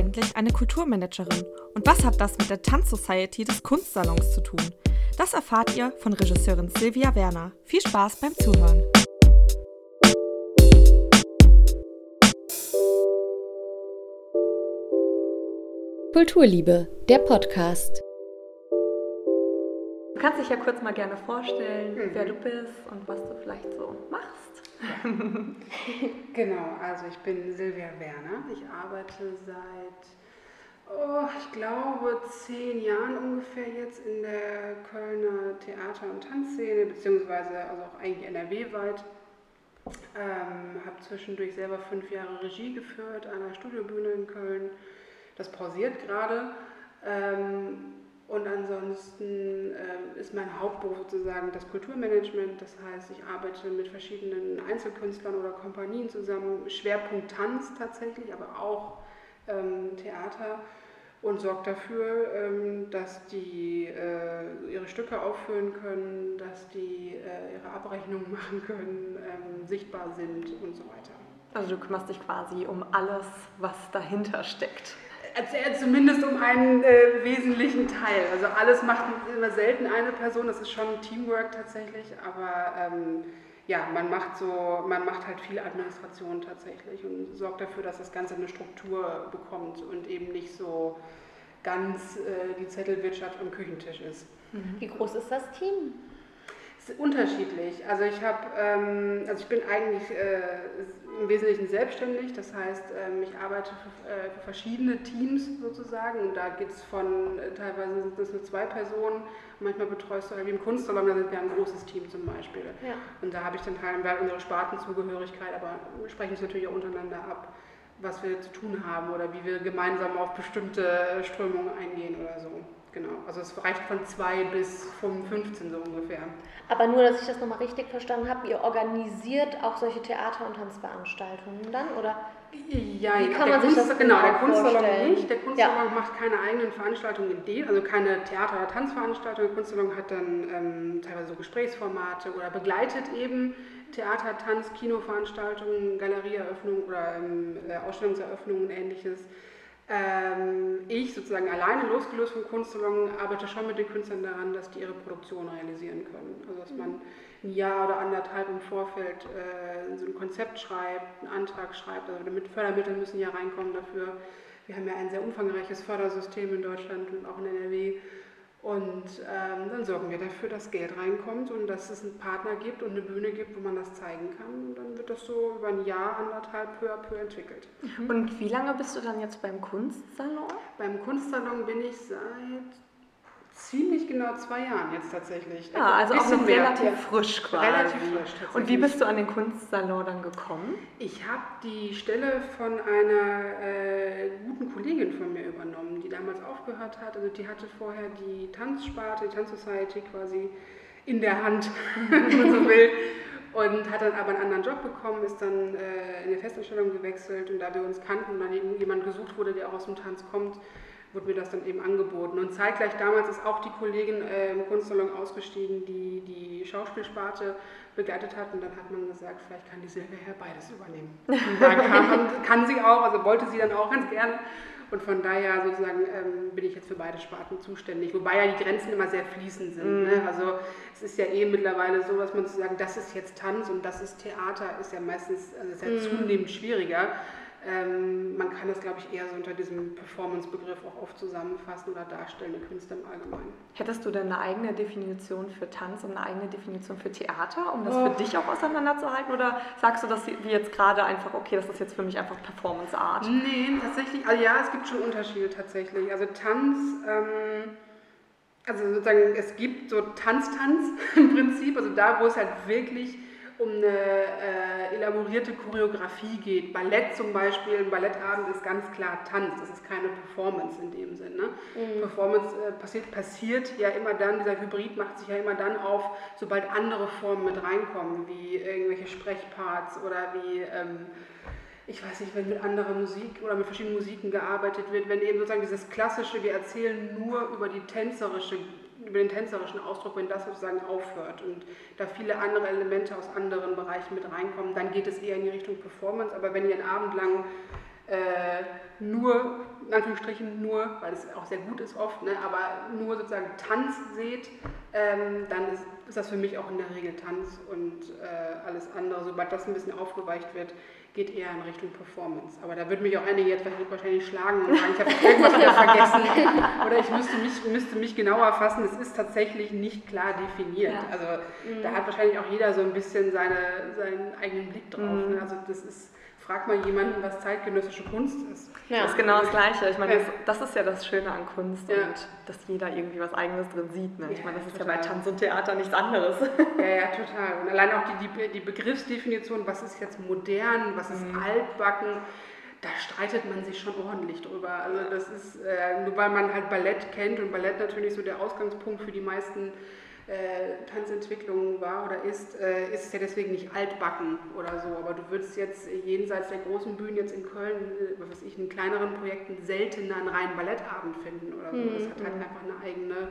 eigentlich eine Kulturmanagerin? Und was hat das mit der Tanzsociety des Kunstsalons zu tun? Das erfahrt ihr von Regisseurin Silvia Werner. Viel Spaß beim Zuhören. Kulturliebe, der Podcast. Du kannst dich ja kurz mal gerne vorstellen, mhm. wer du bist und was du vielleicht so machst. genau, also ich bin Silvia Werner. Ich arbeite seit, oh, ich glaube, zehn Jahren ungefähr jetzt in der Kölner Theater- und Tanzszene, beziehungsweise also auch eigentlich NRW-weit. Ähm, habe zwischendurch selber fünf Jahre Regie geführt an der Studiobühne in Köln das pausiert gerade. Ähm, und ansonsten äh, ist mein Hauptberuf sozusagen das Kulturmanagement. Das heißt, ich arbeite mit verschiedenen Einzelkünstlern oder Kompanien zusammen. Schwerpunkt Tanz tatsächlich, aber auch ähm, Theater. Und sorge dafür, ähm, dass die äh, ihre Stücke aufführen können, dass die äh, ihre Abrechnungen machen können, ähm, sichtbar sind und so weiter. Also du kümmerst dich quasi um alles, was dahinter steckt erzählt zumindest um einen äh, wesentlichen Teil. Also alles macht immer selten eine Person, das ist schon Teamwork tatsächlich, aber ähm, ja, man macht so, man macht halt viel Administration tatsächlich und sorgt dafür, dass das Ganze eine Struktur bekommt und eben nicht so ganz äh, die Zettelwirtschaft am Küchentisch ist. Wie groß ist das Team? Ist unterschiedlich. Also ich habe, ähm, also ich bin eigentlich äh, im Wesentlichen selbstständig. Das heißt, ähm, ich arbeite für, äh, für, verschiedene Teams sozusagen. Und da geht es von, äh, teilweise sind das nur zwei Personen. Manchmal betreust du, wie im Kunstsalon, da sind wir ein großes Team zum Beispiel. Ja. Und da habe ich dann halt unsere Spartenzugehörigkeit, aber wir sprechen es natürlich auch untereinander ab, was wir zu tun haben oder wie wir gemeinsam auf bestimmte Strömungen eingehen oder so. Genau, also es reicht von 2 bis 15 so ungefähr. Aber nur, dass ich das nochmal richtig verstanden habe, ihr organisiert auch solche Theater- und Tanzveranstaltungen dann, oder? Ja, Wie kann man sich Kunst, das genau, genau der Kunstsalon nicht. Der Kunstsalon ja. macht keine eigenen Veranstaltungen in dem, also keine Theater- oder Tanzveranstaltungen. Der Kunstsalon hat dann ähm, teilweise so Gesprächsformate oder begleitet eben Theater, Tanz, Kinoveranstaltungen, Galerieeröffnungen oder ähm, äh, Ausstellungseröffnungen und ähnliches. Ähm, ich sozusagen alleine losgelöst vom Kunstsalon arbeite schon mit den Künstlern daran, dass die ihre Produktion realisieren können. Also dass man ein Jahr oder anderthalb im Vorfeld äh, so ein Konzept schreibt, einen Antrag schreibt. Also damit Fördermittel müssen ja reinkommen dafür. Wir haben ja ein sehr umfangreiches Fördersystem in Deutschland und auch in NRW. Und ähm, dann sorgen wir dafür, dass Geld reinkommt und dass es einen Partner gibt und eine Bühne gibt, wo man das zeigen kann. Und dann wird das so über ein Jahr, anderthalb, peu à peu entwickelt. Und wie lange bist du dann jetzt beim Kunstsalon? Beim Kunstsalon bin ich seit ziemlich genau zwei Jahren jetzt tatsächlich. Ja, also auch noch relativ mehr. frisch quasi. Relativ frisch tatsächlich. Und wie bist du an den Kunstsalon dann gekommen? Ich habe die Stelle von einer äh, guten Kollegin von mir übernommen, die damals aufgehört hat. Also die hatte vorher die Tanzsparte, die Tanzsociety quasi in der Hand, wenn man so will. Und hat dann aber einen anderen Job bekommen, ist dann äh, in eine Festanstellung gewechselt und da wir uns kannten und dann eben jemand gesucht wurde, der auch aus dem Tanz kommt, wurde mir das dann eben angeboten. Und zeitgleich damals ist auch die Kollegin äh, im Kunstsalon ausgestiegen, die die Schauspielsparte begleitet hat. Und dann hat man gesagt, vielleicht kann die Silvia ja beides übernehmen. Und da kann, kann sie auch, also wollte sie dann auch ganz gern. Und von daher sozusagen ähm, bin ich jetzt für beide Sparten zuständig. Wobei ja die Grenzen immer sehr fließend sind. Ne? Mhm. Ne? Also es ist ja eh mittlerweile so, dass man zu sagen, das ist jetzt Tanz und das ist Theater, ist ja meistens, also ist ja mhm. zunehmend schwieriger. Ähm, man kann das, glaube ich, eher so unter diesem Performance-Begriff auch oft zusammenfassen oder darstellen, darstellende Künste im Allgemeinen. Hättest du denn eine eigene Definition für Tanz und eine eigene Definition für Theater, um das oh. für dich auch auseinanderzuhalten? Oder sagst du das wie jetzt gerade einfach, okay, das ist jetzt für mich einfach Performance-Art? Nee, tatsächlich, also ja, es gibt schon Unterschiede tatsächlich. Also Tanz, ähm, also sozusagen, es gibt so Tanztanz im Prinzip, also da, wo es halt wirklich um eine äh, elaborierte Choreografie geht. Ballett zum Beispiel, ein Ballettabend ist ganz klar Tanz, das ist keine Performance in dem Sinne. Mhm. Performance äh, passiert, passiert ja immer dann, dieser Hybrid macht sich ja immer dann auf, sobald andere Formen mit reinkommen, wie irgendwelche Sprechparts oder wie... Ähm, ich weiß nicht, wenn mit anderer Musik oder mit verschiedenen Musiken gearbeitet wird, wenn eben sozusagen dieses klassische, wir erzählen nur über die tänzerische über den tänzerischen Ausdruck, wenn das sozusagen aufhört und da viele andere Elemente aus anderen Bereichen mit reinkommen, dann geht es eher in die Richtung Performance. Aber wenn ihr einen Abend lang äh, nur, in Anführungsstrichen nur, weil es auch sehr gut ist oft, ne, aber nur sozusagen Tanz seht, ähm, dann ist, ist, das für mich auch in der Regel Tanz und äh, alles andere, sobald das ein bisschen aufgeweicht wird, geht eher in Richtung Performance. Aber da würden mich auch einige jetzt wahrscheinlich schlagen und sagen, ich habe irgendwas wieder vergessen oder ich müsste mich, müsste mich genauer fassen. Es ist tatsächlich nicht klar definiert. Ja. Also mhm. da hat wahrscheinlich auch jeder so ein bisschen seine, seinen eigenen Blick drauf. Mhm. Also das ist frag mal jemanden, was zeitgenössische Kunst ist. Ja, das ist genau das Gleiche. Ich meine, das, das ist ja das Schöne an Kunst ja. und dass jeder irgendwie was Eigenes drin sieht. Ne? Ich meine, das ist total. ja bei Tanz und Theater nichts anderes. Ja, ja, total. Und allein auch die, die, die Begriffsdefinition, was ist jetzt modern, was ist mhm. altbacken, da streitet man sich schon ordentlich drüber. Also das ist, äh, nur weil man halt Ballett kennt und Ballett natürlich so der Ausgangspunkt für die meisten äh, Tanzentwicklung war oder ist, äh, ist es ja deswegen nicht altbacken oder so. Aber du würdest jetzt jenseits der großen Bühnen jetzt in Köln, äh, was weiß ich, in kleineren Projekten seltener einen reinen Ballettabend finden oder so. Mhm. Das hat halt mhm. einfach eine eigene,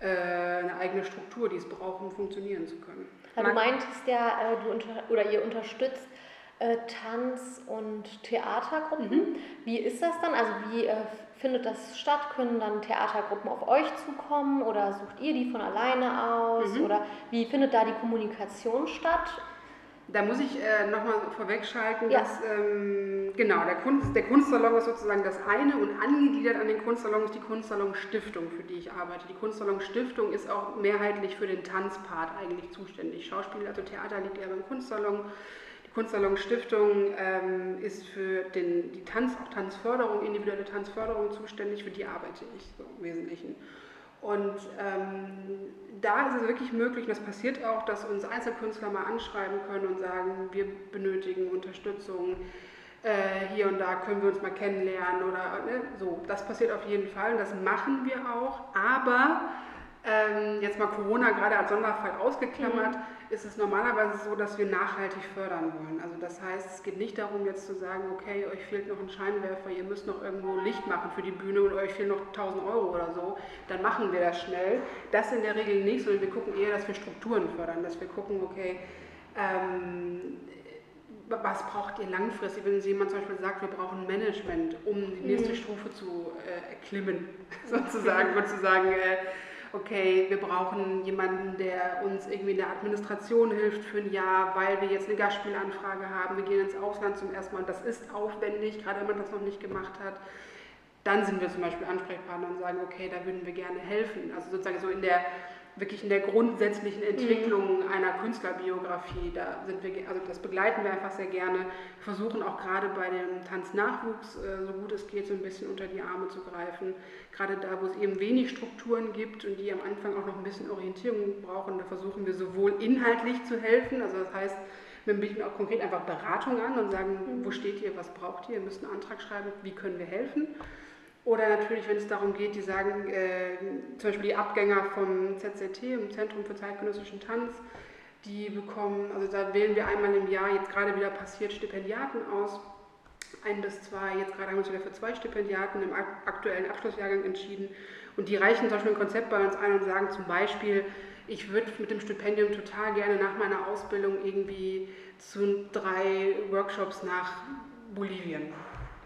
äh, eine eigene Struktur, die es braucht, um funktionieren zu können. Also du meintest ja, äh, du unter, oder ihr unterstützt Tanz- und Theatergruppen. Mhm. Wie ist das dann? Also wie äh, findet das statt? Können dann Theatergruppen auf euch zukommen oder sucht ihr die von alleine aus? Mhm. Oder wie findet da die Kommunikation statt? Da muss ich äh, nochmal vorwegschalten, ja. dass ähm, genau, der, Kunst, der Kunstsalon ist sozusagen das eine und angegliedert an den Kunstsalon ist die Kunstsalon Stiftung, für die ich arbeite. Die Kunstsalon Stiftung ist auch mehrheitlich für den Tanzpart eigentlich zuständig. Schauspiel, also Theater liegt eher beim Kunstsalon. Kunstsalon Stiftung ähm, ist für den, die Tanz, auch Tanzförderung, individuelle Tanzförderung zuständig, für die arbeite ich so im Wesentlichen. Und ähm, da ist es wirklich möglich, und das passiert auch, dass uns Einzelkünstler mal anschreiben können und sagen, wir benötigen Unterstützung, äh, hier und da können wir uns mal kennenlernen oder ne, so. Das passiert auf jeden Fall und das machen wir auch, aber ähm, jetzt mal Corona gerade als Sonderfall ausgeklammert, mhm. ist es normalerweise so, dass wir nachhaltig fördern wollen. Also das heißt, es geht nicht darum, jetzt zu sagen, okay, euch fehlt noch ein Scheinwerfer, ihr müsst noch irgendwo Licht machen für die Bühne und euch fehlen noch 1000 Euro oder so, dann machen wir das schnell. Das in der Regel nicht, sondern wir gucken eher, dass wir Strukturen fördern, dass wir gucken, okay, ähm, was braucht ihr langfristig, wenn jemand zum Beispiel sagt, wir brauchen Management, um die nächste mhm. Stufe zu äh, erklimmen, sozusagen, und zu sagen, äh, okay, wir brauchen jemanden, der uns irgendwie in der Administration hilft für ein Jahr, weil wir jetzt eine Gastspielanfrage haben, wir gehen ins Ausland zum ersten Mal und das ist aufwendig, gerade wenn man das noch nicht gemacht hat. Dann sind wir zum Beispiel Ansprechpartner und sagen, okay, da würden wir gerne helfen. Also sozusagen so in der wirklich in der grundsätzlichen Entwicklung mhm. einer Künstlerbiografie. Da sind wir, also das begleiten wir einfach sehr gerne. Wir versuchen auch gerade bei dem Tanznachwuchs, äh, so gut es geht, so ein bisschen unter die Arme zu greifen. Gerade da, wo es eben wenig Strukturen gibt und die am Anfang auch noch ein bisschen Orientierung brauchen, da versuchen wir sowohl inhaltlich zu helfen, also das heißt, wir bieten auch konkret einfach Beratung an und sagen, mhm. wo steht ihr, was braucht ihr, ihr müsst einen Antrag schreiben, wie können wir helfen. Oder natürlich, wenn es darum geht, die sagen, äh, zum Beispiel die Abgänger vom ZZT, im Zentrum für zeitgenössischen Tanz, die bekommen, also da wählen wir einmal im Jahr, jetzt gerade wieder passiert, Stipendiaten aus. Ein bis zwei, jetzt gerade haben wir uns wieder für zwei Stipendiaten im aktuellen Abschlussjahrgang entschieden. Und die reichen zum Beispiel ein Konzept bei uns ein und sagen zum Beispiel, ich würde mit dem Stipendium total gerne nach meiner Ausbildung irgendwie zu drei Workshops nach Bolivien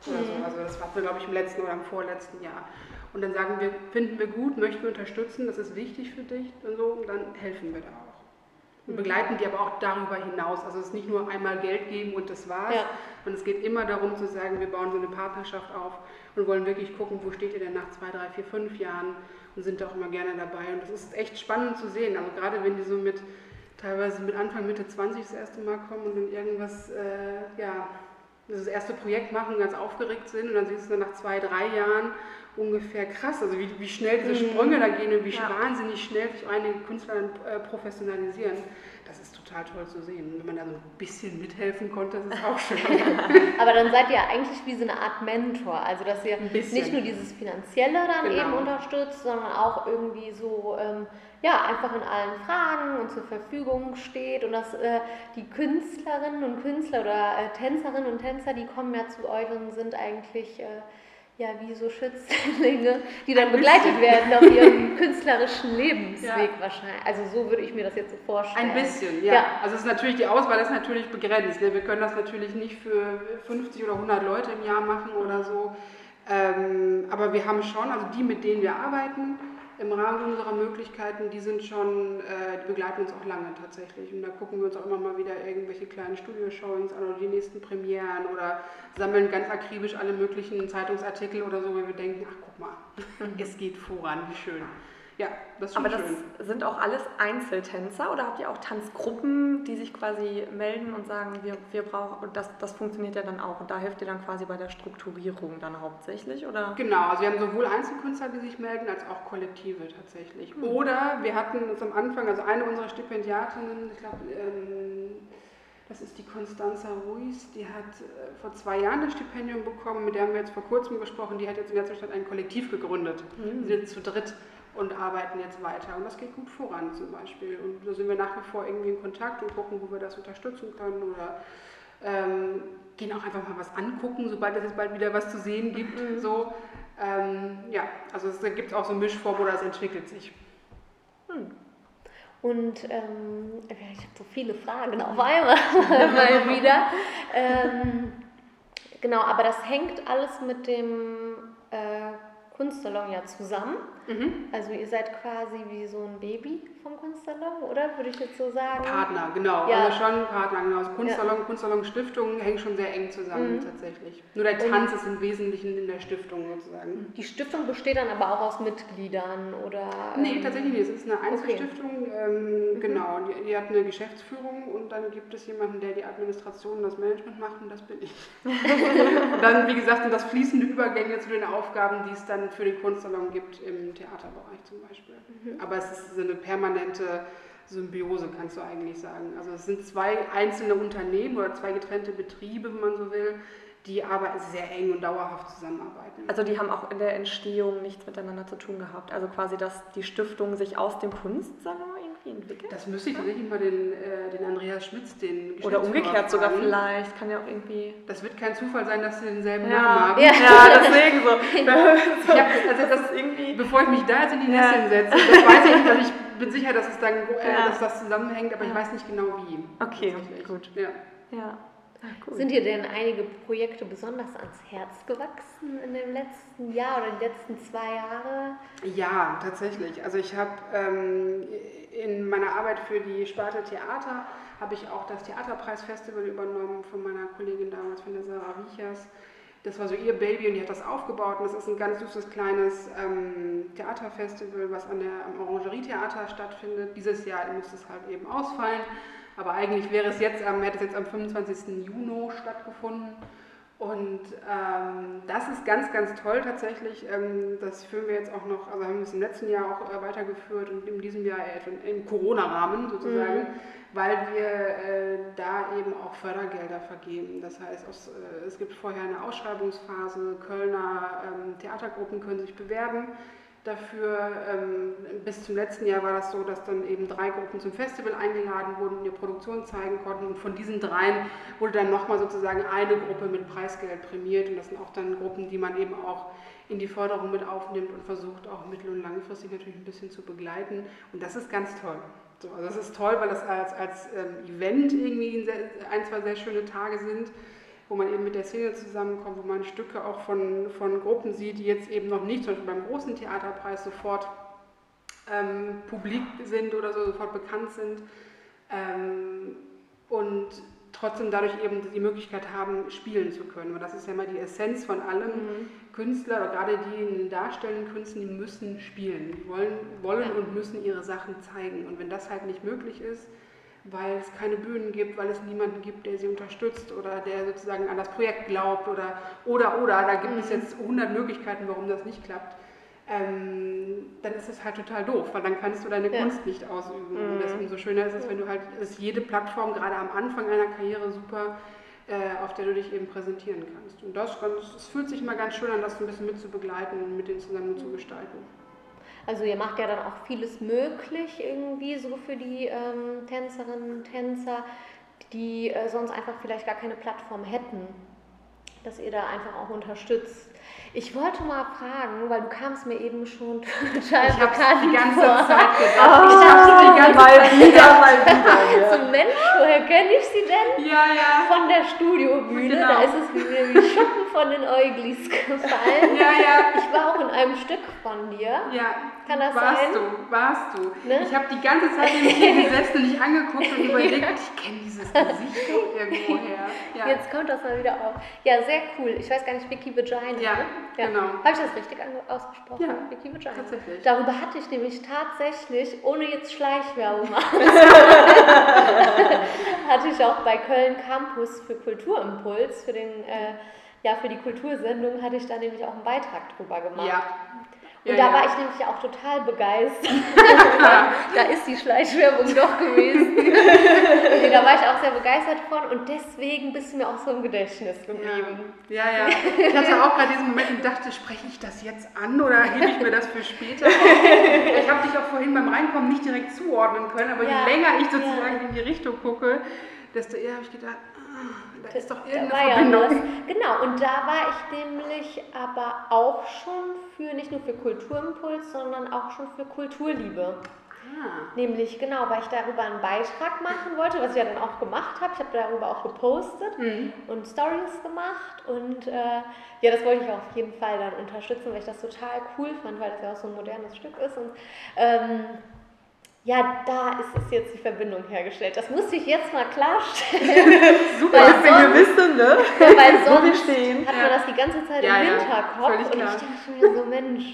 oder so. Mhm. Also das war, glaube ich, im letzten oder im vorletzten Jahr. Und dann sagen wir, finden wir gut, möchten wir unterstützen, das ist wichtig für dich und so, und dann helfen wir da auch. Und mhm. begleiten die aber auch darüber hinaus. Also es ist nicht nur einmal Geld geben und das war's, ja. sondern es geht immer darum zu sagen, wir bauen so eine Partnerschaft auf und wollen wirklich gucken, wo steht ihr denn nach zwei, drei, vier, fünf Jahren und sind da auch immer gerne dabei. Und das ist echt spannend zu sehen. Also gerade wenn die so mit teilweise mit Anfang, Mitte 20 das erste Mal kommen und dann irgendwas, äh, ja, das erste Projekt machen, ganz aufgeregt sind und dann siehst du nach zwei, drei Jahren ungefähr krass, also wie, wie schnell diese mhm. Sprünge da gehen und wie ja. wahnsinnig schnell sich einige Künstler äh, professionalisieren. Das ist total toll zu sehen. Wenn man da so ein bisschen mithelfen konnte, das ist auch schön. Aber dann seid ihr eigentlich wie so eine Art Mentor, also dass ihr nicht nur dieses Finanzielle dann genau. eben unterstützt, sondern auch irgendwie so ähm, ja, einfach in allen Fragen und zur Verfügung steht und dass äh, die Künstlerinnen und Künstler oder äh, Tänzerinnen und Tänzer, die kommen ja zu euch und sind eigentlich äh, ja, wie so Schützlinge, die dann begleitet werden auf ihrem künstlerischen Lebensweg ja. wahrscheinlich. Also so würde ich mir das jetzt so vorstellen. Ein bisschen, ja. ja. Also es ist natürlich, die Auswahl ist natürlich begrenzt. Ne? Wir können das natürlich nicht für 50 oder 100 Leute im Jahr machen oder so. Ähm, aber wir haben schon, also die, mit denen wir arbeiten, im Rahmen unserer Möglichkeiten, die sind schon, äh, die begleiten uns auch lange tatsächlich. Und da gucken wir uns auch immer mal wieder irgendwelche kleinen Studio-Showings an oder die nächsten Premieren oder sammeln ganz akribisch alle möglichen Zeitungsartikel oder so, weil wir denken, ach guck mal, es geht voran, wie schön. Ja, das ist schon Aber schön. das sind auch alles Einzeltänzer oder habt ihr auch Tanzgruppen, die sich quasi melden und sagen, wir, wir brauchen, und das, das funktioniert ja dann auch und da hilft ihr dann quasi bei der Strukturierung dann hauptsächlich, oder? Genau, also wir haben sowohl Einzelkünstler, die sich melden, als auch Kollektive tatsächlich. Mhm. Oder wir hatten uns am Anfang, also eine unserer Stipendiatinnen, ich glaube, ähm, das ist die Constanza Ruiz, die hat äh, vor zwei Jahren das Stipendium bekommen, mit der haben wir jetzt vor kurzem gesprochen, die hat jetzt in der Zwischenzeit ein Kollektiv gegründet. Mhm. Sie sind zu dritt und arbeiten jetzt weiter. Und das geht gut voran zum Beispiel. Und da sind wir nach wie vor irgendwie in Kontakt und gucken, wo wir das unterstützen können oder ähm, gehen auch einfach mal was angucken, sobald es jetzt bald wieder was zu sehen gibt. Mhm. So, ähm, ja, also es gibt auch so Mischform oder es entwickelt sich. Hm. Und ähm, ich habe so viele Fragen auf einmal mal wieder. Ähm, genau, aber das hängt alles mit dem äh, Kunstsalon ja zusammen. Mhm. Also ihr seid quasi wie so ein Baby vom Kunstsalon, oder? Würde ich jetzt so sagen. Partner, genau. Ja. Also schon Partner, genau. Also Kunstsalon, ja. Kunstsalon Stiftung hängen schon sehr eng zusammen mhm. tatsächlich. Nur der Tanz Und ist im Wesentlichen in der Stiftung sozusagen. Die Stiftung besteht dann aber auch aus Mitgliedern, oder? Nee, ähm, tatsächlich nicht. Es ist eine Einzelstiftung, okay. ähm, mhm. genau. Die, die, hat eine Geschäftsführung und dann gibt es jemanden, der die Administration und das Management macht und das bin ich. und dann, wie gesagt, sind das fließende Übergänge zu den Aufgaben, die es dann für den Kunstsalon gibt im Theaterbereich zum Beispiel. Mhm. Aber es ist so eine permanente Symbiose, kannst du eigentlich sagen. Also es sind zwei einzelne Unternehmen oder zwei getrennte Betriebe, wenn man so will, die aber sehr eng und dauerhaft zusammenarbeiten. Also die haben auch in der Entstehung nichts miteinander zu tun gehabt. Also quasi, dass die Stiftung sich aus dem Kunstsalon irgendwie entwickelt. Das müsste ich tatsächlich mal den, äh, den Andreas Schmitz, den Oder umgekehrt sogar vielleicht, kann ja auch irgendwie... Das wird kein Zufall sein, dass sie denselben ja. Namen haben. Ja, ja deswegen so. ich hab, also das, irgendwie... Bevor ich mich da jetzt in die Nässe ja. setze, das weiß ich nicht, ich bin sicher, dass, es dann, äh, dass das zusammenhängt, aber ich weiß nicht genau wie. Okay, gut. Ja. Ach, Sind dir denn einige Projekte besonders ans Herz gewachsen in dem letzten Jahr oder die letzten zwei Jahre? Ja, tatsächlich. Also ich habe ähm, in meiner Arbeit für die Sparte Theater habe ich auch das Theaterpreisfestival übernommen von meiner Kollegin damals, von der Sarah Wiechers. Das war so ihr Baby und die hat das aufgebaut und das ist ein ganz süßes kleines ähm, Theaterfestival, was an der, am Orangerie-Theater stattfindet. Dieses Jahr muss es halt eben ausfallen. Aber eigentlich wäre es jetzt, ähm, hätte es jetzt am 25. Juni stattgefunden. Und ähm, das ist ganz, ganz toll tatsächlich. Ähm, das führen wir jetzt auch noch, also haben wir es im letzten Jahr auch äh, weitergeführt und in diesem Jahr äh, im Corona-Rahmen sozusagen, mhm. weil wir äh, da eben auch Fördergelder vergeben. Das heißt, aus, äh, es gibt vorher eine Ausschreibungsphase, Kölner ähm, Theatergruppen können sich bewerben dafür. Ähm, bis zum letzten Jahr war das so, dass dann eben drei Gruppen zum Festival eingeladen wurden und ihre Produktion zeigen konnten. Und von diesen dreien wurde dann nochmal sozusagen eine Gruppe mit Preisgeld prämiert. Und das sind auch dann Gruppen, die man eben auch in die Förderung mit aufnimmt und versucht auch mittel- und langfristig natürlich ein bisschen zu begleiten. Und das ist ganz toll. So, also das ist toll, weil das als, als ähm, Event irgendwie ein, zwei sehr schöne Tage sind wo man eben mit der Szene zusammenkommt, wo man Stücke auch von, von Gruppen sieht, die jetzt eben noch nicht, zum Beispiel beim großen Theaterpreis, sofort ähm, publik sind oder so sofort bekannt sind ähm, und trotzdem dadurch eben die Möglichkeit haben, spielen zu können. Und das ist ja immer die Essenz von allem. Mhm. Künstler, oder gerade die in den darstellenden Künsten, die müssen spielen. Die wollen, wollen und müssen ihre Sachen zeigen. Und wenn das halt nicht möglich ist, weil es keine Bühnen gibt, weil es niemanden gibt, der sie unterstützt oder der sozusagen an das Projekt glaubt oder oder oder, da gibt mhm. es jetzt 100 Möglichkeiten, warum das nicht klappt, ähm, dann ist es halt total doof, weil dann kannst du deine ja. Kunst nicht ausüben. Mhm. Und das, umso schöner ist es, wenn du halt, ist jede Plattform gerade am Anfang einer Karriere super, äh, auf der du dich eben präsentieren kannst. Und das, das fühlt sich immer ganz schön an, das ein bisschen mit zu begleiten und mit denen zusammen zu gestalten. Also ihr macht ja dann auch vieles möglich irgendwie so für die ähm, Tänzerinnen und Tänzer, die äh, sonst einfach vielleicht gar keine Plattform hätten. dass ihr da einfach auch unterstützt. Ich wollte mal fragen, weil du kamst mir eben schon total Ich habe bekannt die ganze vor. Zeit gedacht. Ah, ich habe die ganze mal Zeit wieder, mal wieder. So, Mensch, woher kenne ich sie denn? Ja, ja. Von der Studiobühne, Genau. da ist es mir wie Schuppen von den Äuglis gefallen. Ja, ja. Ich war auch in einem Stück von dir. Ja, Kann das warst sein? du, warst du. Ne? Ich habe die ganze Zeit neben dir gesessen und dich angeguckt und überlegt, ich kenne dieses Gesicht doch irgendwoher. Ja, Jetzt kommt das mal wieder auf. Ja, sehr cool. Ich weiß gar nicht, Vicky Vagina. Ja, ne? genau. Habe ich das richtig ausgesprochen? Ja, Vicky Vagina. tatsächlich. Darüber hatte ich nämlich tatsächlich, ohne jetzt Schleichwerbung machen, hatte ich auch bei Köln Campus für Kulturimpuls, für den, äh, ja, für die Kultursendung, hatte ich da nämlich auch einen Beitrag drüber gemacht. ja. Und Ja, da ja. war ich nämlich auch total begeistert. da ist die Schleichwerbung doch gewesen. nee, da war ich auch sehr begeistert von und deswegen bist du mir auch so im Gedächtnis geblieben. Ja, ja. Ich hatte auch gerade diesen Moment und dachte, spreche ich das jetzt an oder hebe ich mir das für später auf? Ich habe dich auch vorhin beim Reinkommen nicht direkt zuordnen können, aber Ja, je länger ich sozusagen ja. in die Richtung gucke, desto eher habe ich gedacht, da ist doch Da irgendeine ja Verbindung. was. Genau, und da war ich nämlich aber auch schon für, nicht nur für Kulturimpuls, sondern auch schon für Kulturliebe. Ah. Nämlich, genau, weil ich darüber einen Beitrag machen wollte, was ich ja dann auch gemacht habe. Ich habe darüber auch gepostet Mhm. und Stories gemacht und äh, ja, das wollte ich auf jeden Fall dann unterstützen, weil ich das total cool fand, weil das ja auch so ein modernes Stück ist und ähm, ja, da ist es jetzt die Verbindung hergestellt. Das musste ich jetzt mal klarstellen, Super, Weil dass wir hier sonst- wissen, ne? weil wir sonst stehen. hat man das die ganze Zeit Ja, im ja, Hinterkopf völlig und klar. ich denke mir so, Mensch,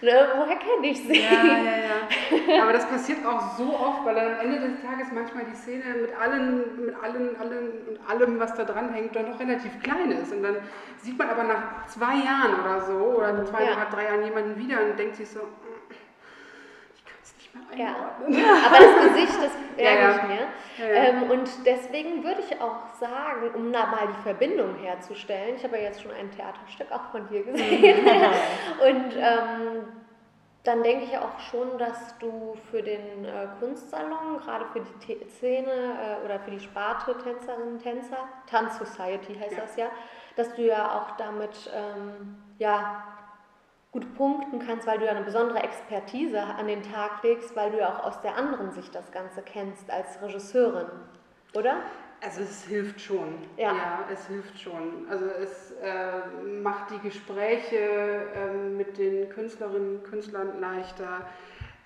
ne, woher kenne ich sie? Ja, ja, ja. Aber das passiert auch so oft, weil dann am Ende des Tages manchmal die Szene mit allen, mit allen, allen und allem, was da dran hängt, dann noch relativ klein ist. Und dann sieht man aber nach zwei Jahren oder so oder zwei, Ja. drei Jahren jemanden wieder und denkt sich so, "Mm, ich kann es nicht mehr Ja. Aber das Gesicht, das merke ja. ich mir. Ja. Ähm, und deswegen würde ich auch sagen, um da mal die Verbindung herzustellen, ich habe ja jetzt schon ein Theaterstück auch von dir gesehen. und ähm, dann denke ich auch schon, dass du für den äh, Kunstsalon, gerade für die The Szene äh, oder für die Sparte Tänzerinnen, Tänzer, Tanz Society heißt das ja, dass du ja auch damit ähm, ja, gut punkten kannst, weil du ja eine besondere Expertise an den Tag legst, weil du ja auch aus der anderen Sicht das Ganze kennst als Regisseurin, oder? Also es hilft schon. Ja. es hilft schon. Also es äh, macht die Gespräche ähm, mit den Künstlerinnen und Künstlern leichter.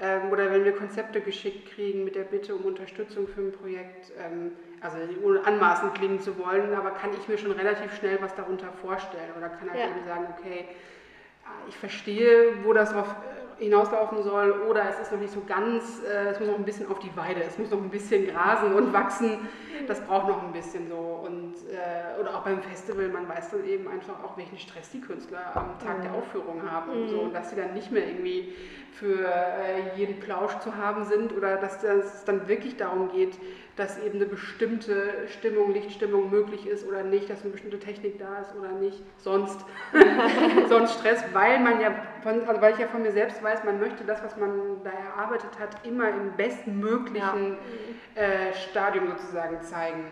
Ähm, oder wenn wir Konzepte geschickt kriegen mit der Bitte um Unterstützung für ein Projekt, ähm, also ohne anmaßend klingen zu wollen, aber kann ich mir schon relativ schnell was darunter vorstellen oder kann halt Ja. eben sagen, okay, ich verstehe, wo das drauf äh, hinauslaufen soll oder es ist noch nicht so ganz, äh, es muss noch ein bisschen auf die Weide, es muss noch ein bisschen grasen und wachsen, das braucht noch ein bisschen so. Und äh, oder auch beim Festival, man weiß dann eben einfach auch, welchen Stress die Künstler am Tag der Aufführung haben und so. Und dass sie dann nicht mehr irgendwie für äh, jeden Plausch zu haben sind oder dass es dann wirklich darum geht, dass eben eine bestimmte Stimmung, Lichtstimmung möglich ist oder nicht, dass eine bestimmte Technik da ist oder nicht, sonst, sonst Stress, weil man ja, von, also weil ich ja von mir selbst weiß, man möchte das, was man da erarbeitet hat, immer im bestmöglichen äh, Stadium sozusagen zeigen.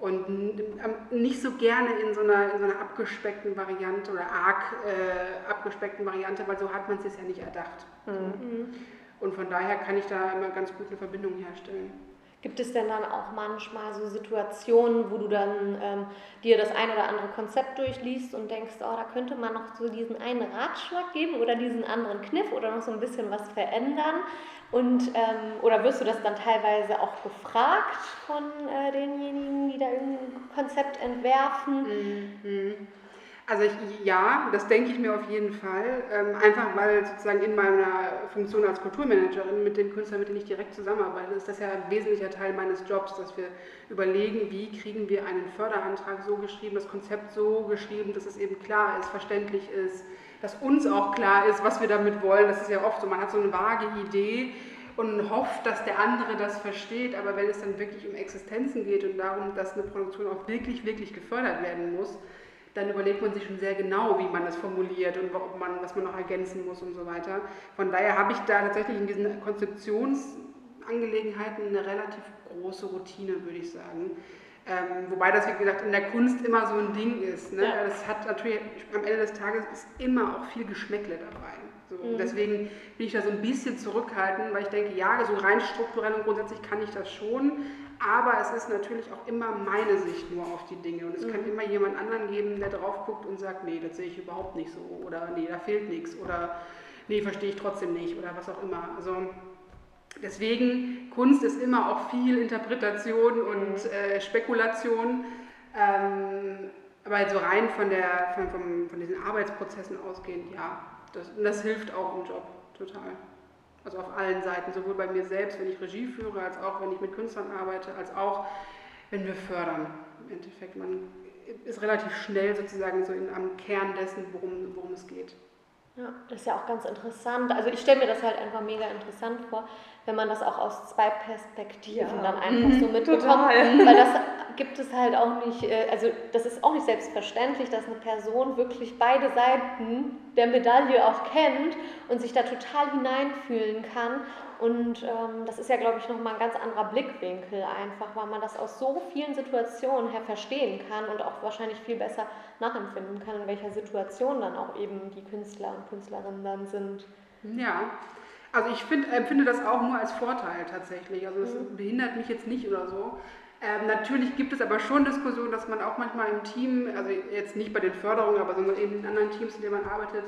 Und nicht so gerne in so einer, in so einer abgespeckten Variante oder arg äh, abgespeckten Variante, weil so hat man es sich ja nicht erdacht. Und von daher kann ich da immer ganz gut eine Verbindung herstellen. Gibt es denn dann auch manchmal so Situationen, wo du dann ähm, dir das ein oder andere Konzept durchliest und denkst, oh, da könnte man noch so diesen einen Ratschlag geben oder diesen anderen Kniff oder noch so ein bisschen was verändern? Und, ähm, oder wirst du das dann teilweise auch gefragt von äh, denjenigen, die da irgendein Konzept entwerfen? Mhm. Also ich, ja, das denke ich mir auf jeden Fall. Ähm, einfach weil sozusagen in meiner Funktion als Kulturmanagerin mit den Künstlern, mit denen ich direkt zusammenarbeite, ist das ja ein wesentlicher Teil meines Jobs, dass wir überlegen, wie kriegen wir einen Förderantrag so geschrieben, das Konzept so geschrieben, dass es eben klar ist, verständlich ist, dass uns auch klar ist, was wir damit wollen. Das ist ja oft so, man hat so eine vage Idee und hofft, dass der andere das versteht, aber wenn es dann wirklich um Existenzen geht und darum, dass eine Produktion auch wirklich, wirklich gefördert werden muss, dann überlegt man sich schon sehr genau, wie man das formuliert und ob man, was man noch ergänzen muss und so weiter. Von daher habe ich da tatsächlich in diesen Konzeptionsangelegenheiten eine relativ große Routine, würde ich sagen. Ähm, wobei das, wie gesagt, in der Kunst immer so ein Ding ist. Ne? Ja. Das hat natürlich, am Ende des Tages ist immer auch viel Geschmäckle dabei. So, mhm. Deswegen bin ich da so ein bisschen zurückhaltend, weil ich denke, ja, so rein strukturell und grundsätzlich kann ich das schon, aber es ist natürlich auch immer meine Sicht nur auf die Dinge. Und es mhm. kann immer jemand anderen geben, der drauf guckt und sagt, nee, das sehe ich überhaupt nicht so. Oder nee, da fehlt nichts. Oder nee, verstehe ich trotzdem nicht. Oder was auch immer. Also deswegen, Kunst ist immer auch viel Interpretation und äh, Spekulation. Ähm, aber so rein von, der, von, von, von diesen Arbeitsprozessen ausgehend, ja, das, das hilft auch im Job total. Also auf allen Seiten, sowohl bei mir selbst, wenn ich Regie führe, als auch wenn ich mit Künstlern arbeite, als auch wenn wir fördern. Im Endeffekt, man ist relativ schnell sozusagen so in, am Kern dessen, worum, worum es geht. Ja, das ist ja auch ganz interessant. Also ich stelle mir das halt einfach mega interessant vor, wenn man das auch aus zwei Perspektiven ja. dann einfach so mitbekommt. Weil das gibt es halt auch nicht, äh, also das ist auch nicht selbstverständlich, dass eine Person wirklich beide Seiten der Medaille auch kennt und sich da total hineinfühlen kann. Und ähm, das ist ja, glaube ich, nochmal ein ganz anderer Blickwinkel einfach, weil man das aus so vielen Situationen her verstehen kann und auch wahrscheinlich viel besser nachempfinden kann, in welcher Situation dann auch eben die Künstler und Künstlerinnen dann sind. Ja, also ich find, empfinde das auch nur als Vorteil tatsächlich. Also es mhm. behindert mich jetzt nicht oder so. Ähm, natürlich gibt es aber schon Diskussionen, dass man auch manchmal im Team, also jetzt nicht bei den Förderungen, aber sondern eben in anderen Teams, in denen man arbeitet,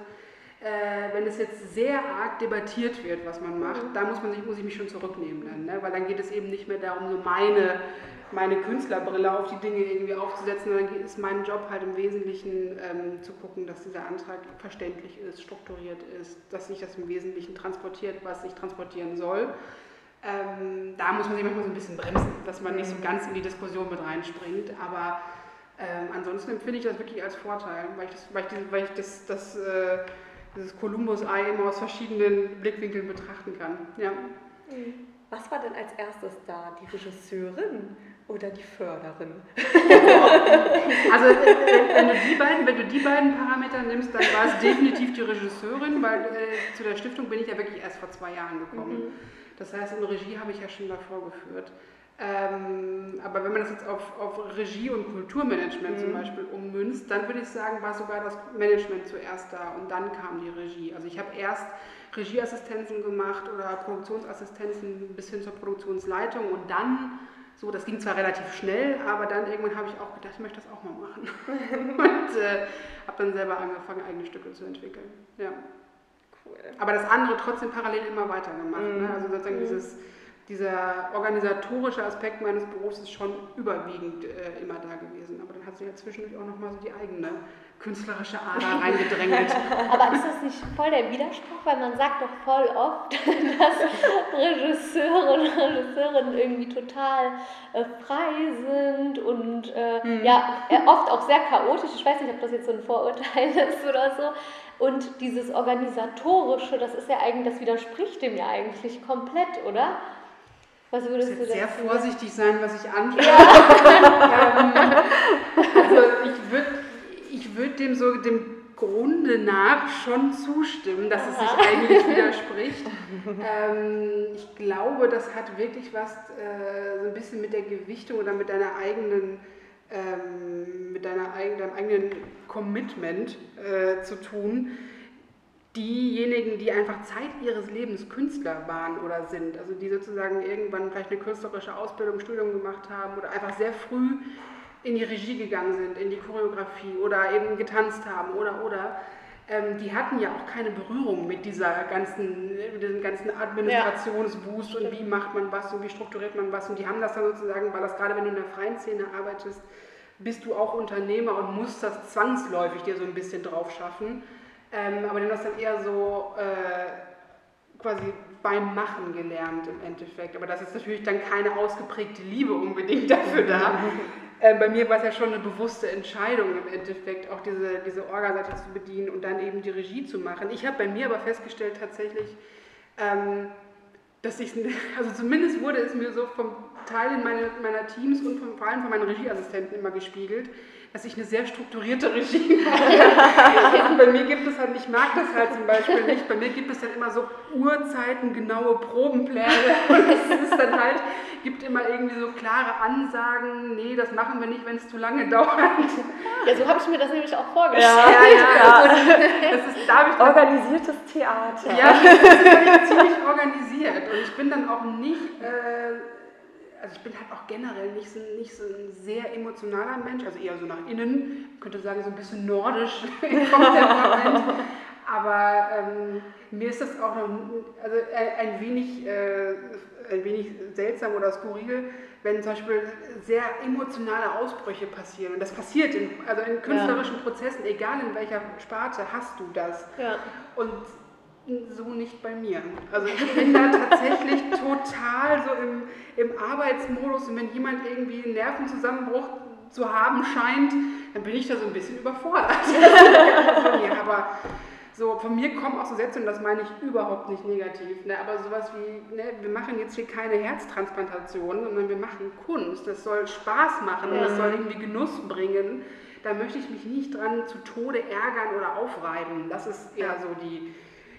äh, wenn es jetzt sehr arg debattiert wird, was man macht, mhm. da muss, man sich, muss ich mich schon zurücknehmen dann, ne? weil dann geht es eben nicht mehr darum, so meine, meine Künstlerbrille auf die Dinge irgendwie aufzusetzen, sondern ist mein Job halt im Wesentlichen ähm, zu gucken, dass dieser Antrag verständlich ist, strukturiert ist, dass sich das im Wesentlichen transportiert, was sich transportieren soll. Ähm, da muss man sich manchmal so ein bisschen bremsen, dass man nicht so mhm. ganz in die Diskussion mit reinspringt, aber ähm, ansonsten empfinde ich das wirklich als Vorteil, weil ich das, weil ich, weil ich das, das äh, dieses Kolumbus-Ei immer aus verschiedenen Blickwinkeln betrachten kann. Ja. Was war denn als erstes da? Die Regisseurin oder die Förderin? also wenn du, die beiden, wenn du die beiden Parameter nimmst, dann war es definitiv die Regisseurin, weil äh, zu der Stiftung bin ich ja wirklich erst vor zwei Jahren gekommen. Mhm. Das heißt, in Regie habe ich ja schon davor geführt. Ähm, aber wenn man das jetzt auf, auf Regie und Kulturmanagement mhm. zum Beispiel ummünzt, dann würde ich sagen, war sogar das Management zuerst da und dann kam die Regie. Also ich habe erst Regieassistenzen gemacht oder Produktionsassistenzen bis hin zur Produktionsleitung und dann, so, das ging zwar relativ schnell, aber dann irgendwann habe ich auch gedacht, ich möchte das auch mal machen. und äh, habe dann selber angefangen, eigene Stücke zu entwickeln. Ja. Cool. Aber das andere trotzdem parallel immer weitergemacht. Ne? Mhm. Ne? Also sozusagen mhm. dieses dieser organisatorische Aspekt meines Berufs ist schon überwiegend äh, immer da gewesen. Aber dann hat sich ja zwischendurch auch nochmal so die eigene künstlerische Ader reingedrängelt. Aber ist das nicht voll der Widerspruch? Weil man sagt doch voll oft, dass Regisseure und Regisseurinnen irgendwie total äh, frei sind und äh, hm. ja, äh, oft auch sehr chaotisch. Ich weiß nicht, ob das jetzt so ein Vorurteil ist oder so. Und dieses Organisatorische, das ist ja eigentlich, das widerspricht dem ja eigentlich komplett, oder? Was würdest ich du sehr vorsichtig sein, was ich antworte. Ja. also ich würde ich würd dem so dem Grunde nach schon zustimmen, dass es sich eigentlich widerspricht. Ähm, ich glaube, das hat wirklich was äh, so ein bisschen mit der Gewichtung oder mit deiner eigenen ähm, mit deiner, deinem eigenen Commitment äh, zu tun diejenigen, die einfach Zeit ihres Lebens Künstler waren oder sind, also die sozusagen irgendwann vielleicht eine künstlerische Ausbildung, Studium gemacht haben oder einfach sehr früh in die Regie gegangen sind, in die Choreografie oder eben getanzt haben oder oder, ähm, die hatten ja auch keine Berührung mit dieser ganzen, mit diesem ganzen Administrationswust ja. und wie macht man was und wie strukturiert man was und die haben das dann sozusagen, weil das gerade wenn du in der freien Szene arbeitest, bist du auch Unternehmer und musst das zwangsläufig dir so ein bisschen drauf schaffen. Ähm, aber den hast dann eher so äh, quasi beim Machen gelernt im Endeffekt. Aber das ist natürlich dann keine ausgeprägte Liebe unbedingt dafür da. äh, bei mir war es ja schon eine bewusste Entscheidung im Endeffekt, auch diese, diese Orga-Seite zu bedienen und dann eben die Regie zu machen. Ich habe bei mir aber festgestellt tatsächlich, ähm, dass ich, also zumindest wurde es mir so vom Teil meiner, meiner Teams und vom, vor allem von meinen Regieassistenten immer gespiegelt, dass ich eine sehr strukturierte Regie mache. bei mir gibt es halt, ich mag das halt zum Beispiel nicht, bei mir gibt es dann immer so Uhrzeiten, genaue Probenpläne und es ist dann halt, gibt immer irgendwie so klare Ansagen, nee, das machen wir nicht, wenn es zu lange dauert. Ja, so habe ich mir das nämlich auch vorgestellt. Ja, ja, ja. Das ist, da ich Organisiertes Theater. Ja, das ist ziemlich organisiert und ich bin dann auch nicht... Äh, also ich bin halt auch generell nicht so, nicht so ein sehr emotionaler Mensch, also eher so nach innen, ich könnte sagen so ein bisschen nordisch kommt der Moment. Aber ähm, mir ist das auch noch also ein, wenig, äh, ein wenig seltsam oder skurril, wenn zum Beispiel sehr emotionale Ausbrüche passieren. Und das passiert in, also in künstlerischen ja. Prozessen, egal in welcher Sparte, hast du das. Ja. Und so nicht bei mir. Also ich bin da tatsächlich total so im, im Arbeitsmodus und wenn jemand irgendwie einen Nervenzusammenbruch zu haben scheint, dann bin ich da so ein bisschen überfordert. aber so von mir kommen auch so Sätze und das meine ich überhaupt nicht negativ. Ne? Aber sowas wie, ne, wir machen jetzt hier keine Herztransplantation, sondern wir machen Kunst. Das soll Spaß machen und das soll irgendwie Genuss bringen. Da möchte ich mich nicht dran zu Tode ärgern oder aufreiben. Das ist eher so die,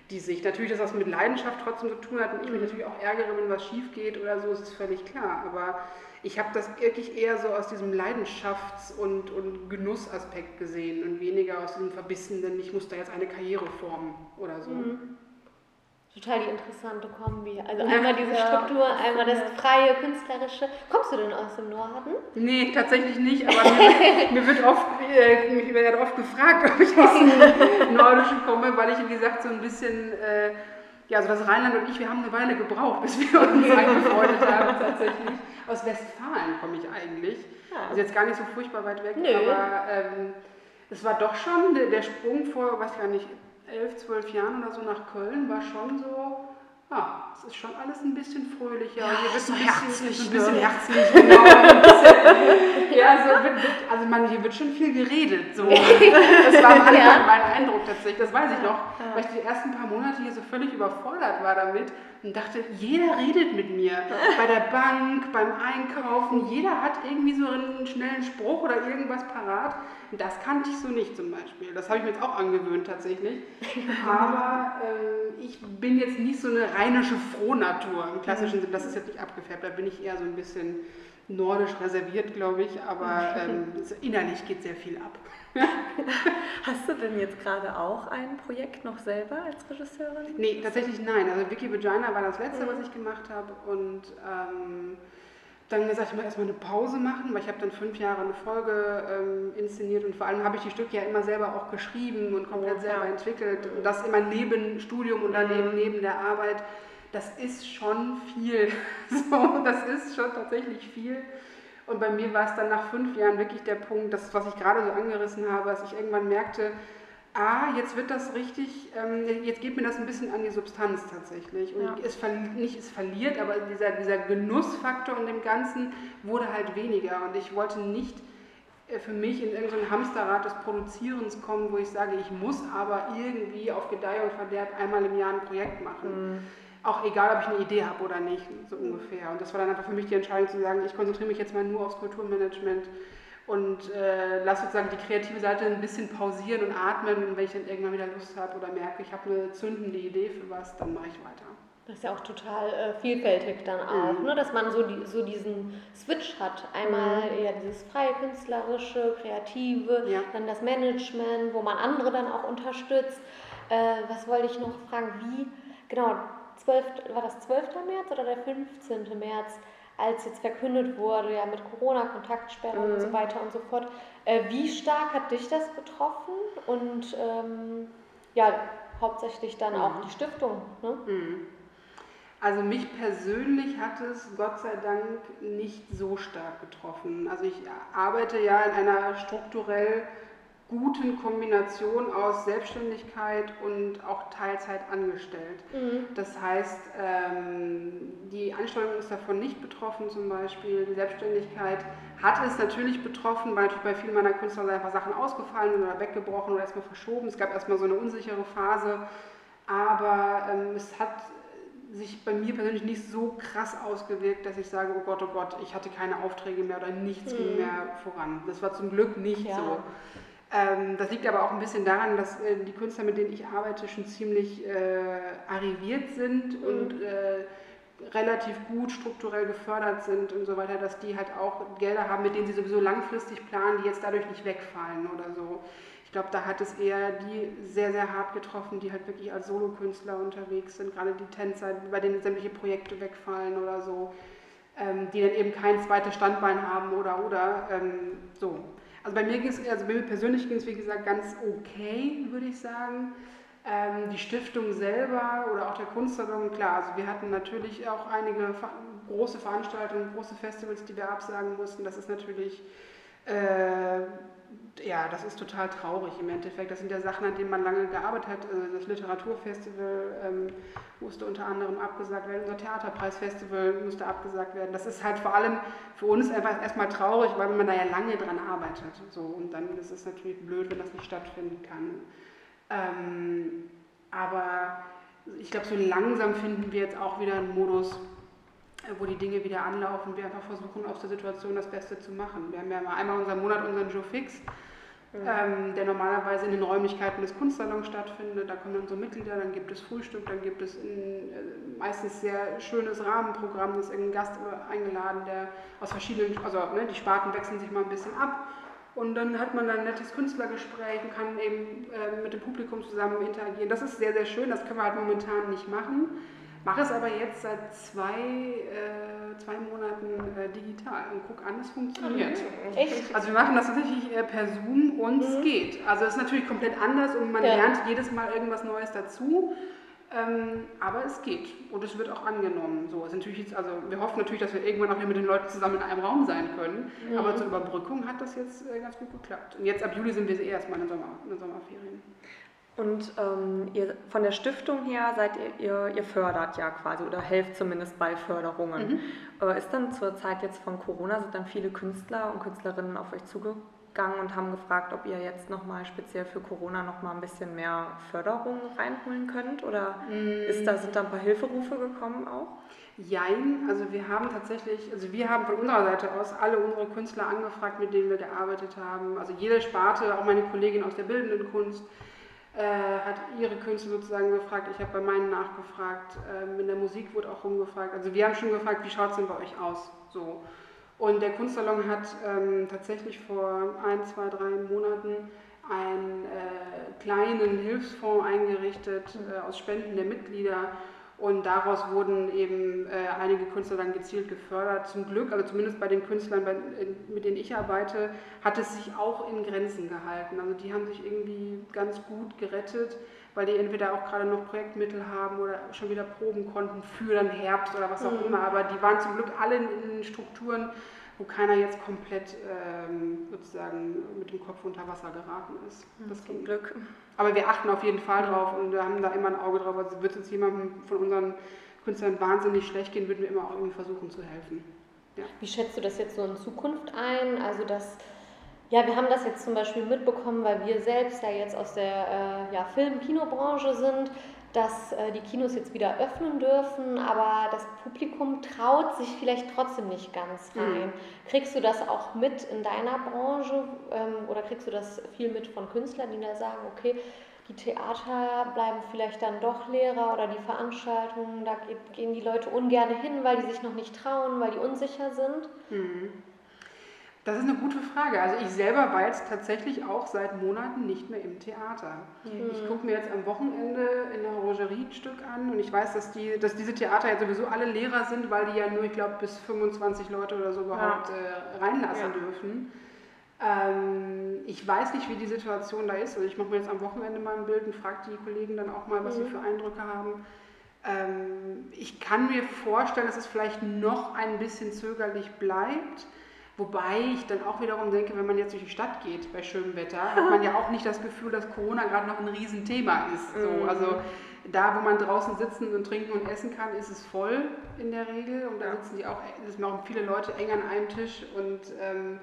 die Sicht. Natürlich, dass das mit Leidenschaft trotzdem zu tun hat und ich mich natürlich auch ärgere, wenn was schief geht oder so, ist völlig klar. Aber ich habe das wirklich eher so aus diesem Leidenschafts- und, und Genussaspekt gesehen und weniger aus diesem verbissenen, ich muss da jetzt eine Karriere formen oder so. Mhm total die interessante Kombi. Also einmal diese Struktur, einmal das freie, künstlerische. Kommst du denn aus dem Norden? Nee, tatsächlich nicht, aber mir, mir wird oft, äh, mich wird oft gefragt, ob ich aus dem Nordischen komme, weil ich, wie gesagt, so ein bisschen, äh, ja, also das Rheinland und ich, wir haben eine Weile gebraucht, bis wir uns eingefreundet haben, tatsächlich. Aus Westfalen komme ich eigentlich. Ja. Also jetzt gar nicht so furchtbar weit weg, Nö. aber ähm, es war doch schon der, der Sprung vor, weiß gar nicht, elf, zwölf Jahren oder so nach Köln war schon so, ja, es ist schon alles ein bisschen fröhlicher. Ja, hier wird so ein bisschen herzlich, ein bisschen ne? herzlich, genau. Bisschen, ja, so wird, wird, also man, hier wird schon viel geredet. So. Das war am Anfang ja. mein Eindruck tatsächlich, das weiß ich noch, ja. weil ich die ersten paar Monate hier so völlig überfordert war damit und dachte, jeder redet mit mir. Bei der Bank, beim Einkaufen, jeder hat irgendwie so einen schnellen Spruch oder irgendwas parat. Das kannte ich so nicht zum Beispiel. Das habe ich mir jetzt auch angewöhnt tatsächlich. Aber äh, ich bin jetzt nicht so eine rheinische Frohnatur im klassischen Sinne. Das ist jetzt nicht abgefärbt. Da bin ich eher so ein bisschen nordisch reserviert, glaube ich. Aber ähm, innerlich geht sehr viel ab. Hast du denn jetzt gerade auch ein Projekt noch selber als Regisseurin? Nee, tatsächlich nein. Also Vicky Vagina war das letzte, mhm. was ich gemacht habe. Und ähm, dann gesagt, ich muss erstmal eine Pause machen, weil ich habe dann fünf Jahre eine Folge ähm, inszeniert und vor allem habe ich die Stücke ja immer selber auch geschrieben und komplett oh, selber ja. entwickelt. Und das immer neben Studium und daneben mhm. neben der Arbeit. Das ist schon viel. so, das ist schon tatsächlich viel. Und bei mir war es dann nach fünf Jahren wirklich der Punkt, das, was ich gerade so angerissen habe, dass ich irgendwann merkte, ah, jetzt wird das richtig, ähm, jetzt geht mir das ein bisschen an die Substanz tatsächlich. Und ja. es nicht es verliert, aber dieser, dieser Genussfaktor in dem Ganzen wurde halt weniger. Und ich wollte nicht äh, für mich in irgendein Hamsterrad des Produzierens kommen, wo ich sage, ich muss aber irgendwie auf Gedeih und Verderb einmal im Jahr ein Projekt machen. Mhm auch egal, ob ich eine Idee habe oder nicht, so ungefähr. Und das war dann einfach für mich die Entscheidung zu sagen, ich konzentriere mich jetzt mal nur aufs Kulturmanagement und äh, lasse sozusagen die kreative Seite ein bisschen pausieren und atmen. Und wenn ich dann irgendwann wieder Lust habe oder merke, ich habe eine zündende Idee für was, dann mache ich weiter. Das ist ja auch total äh, vielfältig dann auch, mhm. ne? dass man so, die, so diesen Switch hat. Einmal mhm. ja dieses freie künstlerische, kreative, ja. dann das Management, wo man andere dann auch unterstützt. Äh, was wollte ich noch fragen? Wie, genau, 12, war das 12. März oder der 15. März, als jetzt verkündet wurde, ja mit Corona, Kontaktsperren mhm. und so weiter und so fort. Äh, wie stark hat dich das betroffen? Und ähm, ja, hauptsächlich dann mhm. auch die Stiftung. Ne? Mhm. Also mich persönlich hat es Gott sei Dank nicht so stark getroffen. Also ich arbeite ja in einer strukturell guten Kombination aus Selbstständigkeit und auch Teilzeit angestellt. Mhm. Das heißt, ähm, die Anstellung ist davon nicht betroffen zum Beispiel. Die Selbstständigkeit hat es natürlich betroffen, weil natürlich bei vielen meiner Künstler einfach Sachen ausgefallen oder weggebrochen oder erstmal verschoben. Es gab erstmal so eine unsichere Phase, aber ähm, es hat sich bei mir persönlich nicht so krass ausgewirkt, dass ich sage, oh Gott, oh Gott, ich hatte keine Aufträge mehr oder nichts mhm. ging mehr voran. Das war zum Glück nicht ja. so. Ähm, das liegt aber auch ein bisschen daran, dass äh, die Künstler, mit denen ich arbeite, schon ziemlich äh, arriviert sind mhm. und äh, relativ gut strukturell gefördert sind und so weiter, dass die halt auch Gelder haben, mit denen sie sowieso langfristig planen, die jetzt dadurch nicht wegfallen oder so. Ich glaube, da hat es eher die sehr, sehr hart getroffen, die halt wirklich als Solokünstler unterwegs sind, gerade die Tänzer, bei denen sämtliche Projekte wegfallen oder so, ähm, die dann eben kein zweites Standbein haben oder oder ähm, so. Also bei mir ging es, also mir persönlich ging es wie gesagt ganz okay, würde ich sagen. Ähm, die Stiftung selber oder auch der Kunstsalon, klar, also wir hatten natürlich auch einige große Veranstaltungen, große Festivals, die wir absagen mussten. Das ist natürlich äh, ja, das ist total traurig im Endeffekt. Das sind ja Sachen, an denen man lange gearbeitet hat. Also das Literaturfestival ähm, musste unter anderem abgesagt werden, unser Theaterpreisfestival musste abgesagt werden. Das ist halt vor allem für uns einfach erstmal traurig, weil man da ja lange dran arbeitet. So, und dann ist es natürlich blöd, wenn das nicht stattfinden kann. Ähm, aber ich glaube, so langsam finden wir jetzt auch wieder einen Modus, wo die Dinge wieder anlaufen, wir einfach versuchen, aus der Situation das Beste zu machen. Wir haben ja einmal unseren Monat unseren Joe Fix, mhm. ähm, der normalerweise in den Räumlichkeiten des Kunstsalons stattfindet. Da kommen dann so Mitglieder, dann gibt es Frühstück, dann gibt es ein äh, meistens sehr schönes Rahmenprogramm, da ist irgendein Gast eingeladen, der aus verschiedenen, also ne, die Sparten wechseln sich mal ein bisschen ab. Und dann hat man dann ein nettes Künstlergespräch und kann eben äh, mit dem Publikum zusammen interagieren. Das ist sehr, sehr schön, das können wir halt momentan nicht machen mache es aber jetzt seit zwei, äh, zwei Monaten äh, digital und gucke an, es funktioniert. Okay. Echt? Also wir machen das tatsächlich äh, per Zoom und mhm. es geht. Also es ist natürlich komplett anders und man ja. lernt jedes Mal irgendwas Neues dazu. Ähm, aber es geht und es wird auch angenommen. So, ist natürlich jetzt, also wir hoffen natürlich, dass wir irgendwann auch wieder mit den Leuten zusammen in einem Raum sein können. Mhm. Aber zur Überbrückung hat das jetzt äh, ganz gut geklappt. Und jetzt ab Juli sind wir eh erstmal in, Sommer, in den Sommerferien. Und ähm, ihr, von der Stiftung her seid ihr, ihr, ihr, fördert ja quasi oder helft zumindest bei Förderungen. Mhm. Äh, ist dann zur Zeit jetzt von Corona, sind dann viele Künstler und Künstlerinnen auf euch zugegangen und haben gefragt, ob ihr jetzt nochmal speziell für Corona nochmal ein bisschen mehr Förderung reinholen könnt? Oder mhm. ist da, sind da ein paar Hilferufe gekommen auch? Jein, also wir haben tatsächlich, also wir haben von unserer Seite aus alle unsere Künstler angefragt, mit denen wir gearbeitet haben. Also jede Sparte, auch meine Kollegin aus der bildenden Kunst, äh, hat ihre Künstler sozusagen gefragt, ich habe bei meinen nachgefragt, ähm, in der Musik wurde auch rumgefragt. Also wir haben schon gefragt, wie schaut es denn bei euch aus? So. Und der Kunstsalon hat ähm, tatsächlich vor ein, zwei, drei Monaten einen äh, kleinen Hilfsfonds eingerichtet äh, aus Spenden der Mitglieder, und daraus wurden eben äh, einige Künstler dann gezielt gefördert. Zum Glück, also zumindest bei den Künstlern, bei, mit denen ich arbeite, hat es sich auch in Grenzen gehalten. Also die haben sich irgendwie ganz gut gerettet, weil die entweder auch gerade noch Projektmittel haben oder schon wieder proben konnten für den Herbst oder was auch mhm. immer. Aber die waren zum Glück alle in, in Strukturen, wo keiner jetzt komplett ähm, sozusagen mit dem Kopf unter Wasser geraten ist. Das ging Glück. Aber wir achten auf jeden Fall drauf und wir haben da immer ein Auge drauf. Also wird es uns jemandem von unseren Künstlern wahnsinnig schlecht gehen, würden wir immer auch irgendwie versuchen zu helfen. Ja. Wie schätzt du das jetzt so in Zukunft ein? Also dass ja, wir haben das jetzt zum Beispiel mitbekommen, weil wir selbst ja jetzt aus der äh, ja, Film-Kinobranche sind, dass äh, die Kinos jetzt wieder öffnen dürfen, aber das Publikum traut sich vielleicht trotzdem nicht ganz mhm. rein. Mhm. Kriegst du das auch mit in deiner Branche ähm, oder kriegst du das viel mit von Künstlern, die da sagen, okay, die Theater bleiben vielleicht dann doch leerer oder die Veranstaltungen, da gehen die Leute ungern hin, weil die sich noch nicht trauen, weil die unsicher sind? Mhm. Das ist eine gute Frage. Also ich selber war jetzt tatsächlich auch seit Monaten nicht mehr im Theater. Mhm. Ich gucke mir jetzt am Wochenende in der Rogerie ein Stück an und ich weiß, dass, die, dass diese Theater ja sowieso alle Lehrer sind, weil die ja nur, ich glaube, bis 25 Leute oder so überhaupt ja. äh, reinlassen ja. dürfen. Ähm, ich weiß nicht, wie die Situation da ist. Also ich mache mir jetzt am Wochenende mal ein Bild und frage die Kollegen dann auch mal, was mhm. sie für Eindrücke haben. Ähm, ich kann mir vorstellen, dass es vielleicht noch ein bisschen zögerlich bleibt. Wobei ich dann auch wiederum denke, wenn man jetzt durch die Stadt geht bei schönem Wetter, hat man ja auch nicht das Gefühl, dass Corona gerade noch ein Riesenthema ist. So, mhm. also da, wo man draußen sitzen und trinken und essen kann, ist es voll in der Regel. Und da sitzen die auch, es sind auch viele Leute eng an einem Tisch. Und ähm,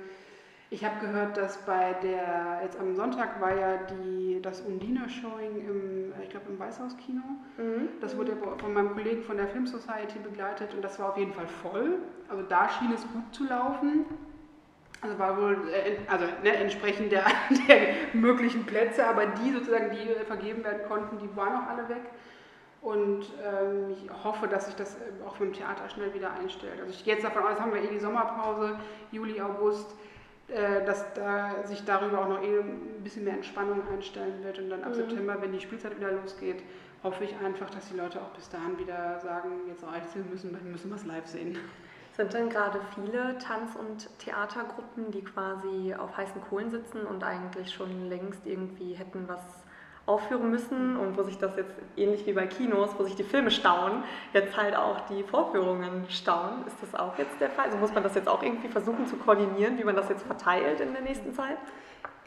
Ich habe gehört, dass bei der, jetzt am Sonntag war ja die, das Undine-Showing im, ich glaube im Weißhauskino. Mhm. Das wurde von meinem Kollegen von der Film Society begleitet und das war auf jeden Fall voll. Also da schien es gut zu laufen. Also war wohl äh, also, ne, entsprechend der, der, möglichen Plätze, aber die sozusagen, die vergeben werden konnten, die waren auch alle weg. Und ähm, ich hoffe, dass sich das äh, auch mit dem Theater schnell wieder einstellt. Also ich gehe jetzt davon aus, haben wir eh die Sommerpause, Juli, August, dass da sich darüber auch noch eh ein bisschen mehr Entspannung einstellen wird. Und dann ab mhm. September, wenn die Spielzeit wieder losgeht, hoffe ich einfach, dass die Leute auch bis dahin wieder sagen, jetzt reicht es, wir müssen, wir müssen was live sehen. Sind denn gerade viele Tanz- und Theatergruppen, die quasi auf heißen Kohlen sitzen und eigentlich schon längst irgendwie hätten was aufführen müssen und wo sich das jetzt ähnlich wie bei Kinos, wo sich die Filme stauen, jetzt halt auch die Vorführungen stauen. Ist das auch jetzt der Fall? Also muss man das jetzt auch irgendwie versuchen zu koordinieren, wie man das jetzt verteilt in der nächsten Zeit?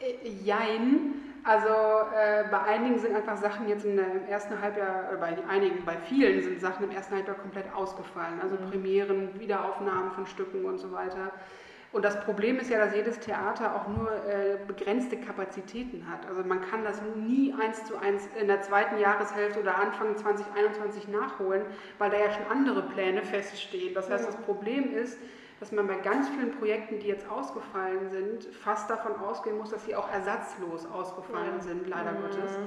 Äh, jein. Also äh, bei einigen sind einfach Sachen jetzt im ersten Halbjahr, oder bei einigen, bei vielen sind Sachen im ersten Halbjahr komplett ausgefallen. Also mhm. Premieren, Wiederaufnahmen von Stücken und so weiter. Und das Problem ist ja, dass jedes Theater auch nur äh, begrenzte Kapazitäten hat. Also man kann das nie eins zu eins in der zweiten Jahreshälfte oder Anfang 2021 nachholen, weil da ja schon andere Pläne feststehen. Das heißt, das Problem ist, dass man bei ganz vielen Projekten, die jetzt ausgefallen sind, fast davon ausgehen muss, dass sie auch ersatzlos ausgefallen ja. sind, leider mhm. Gottes.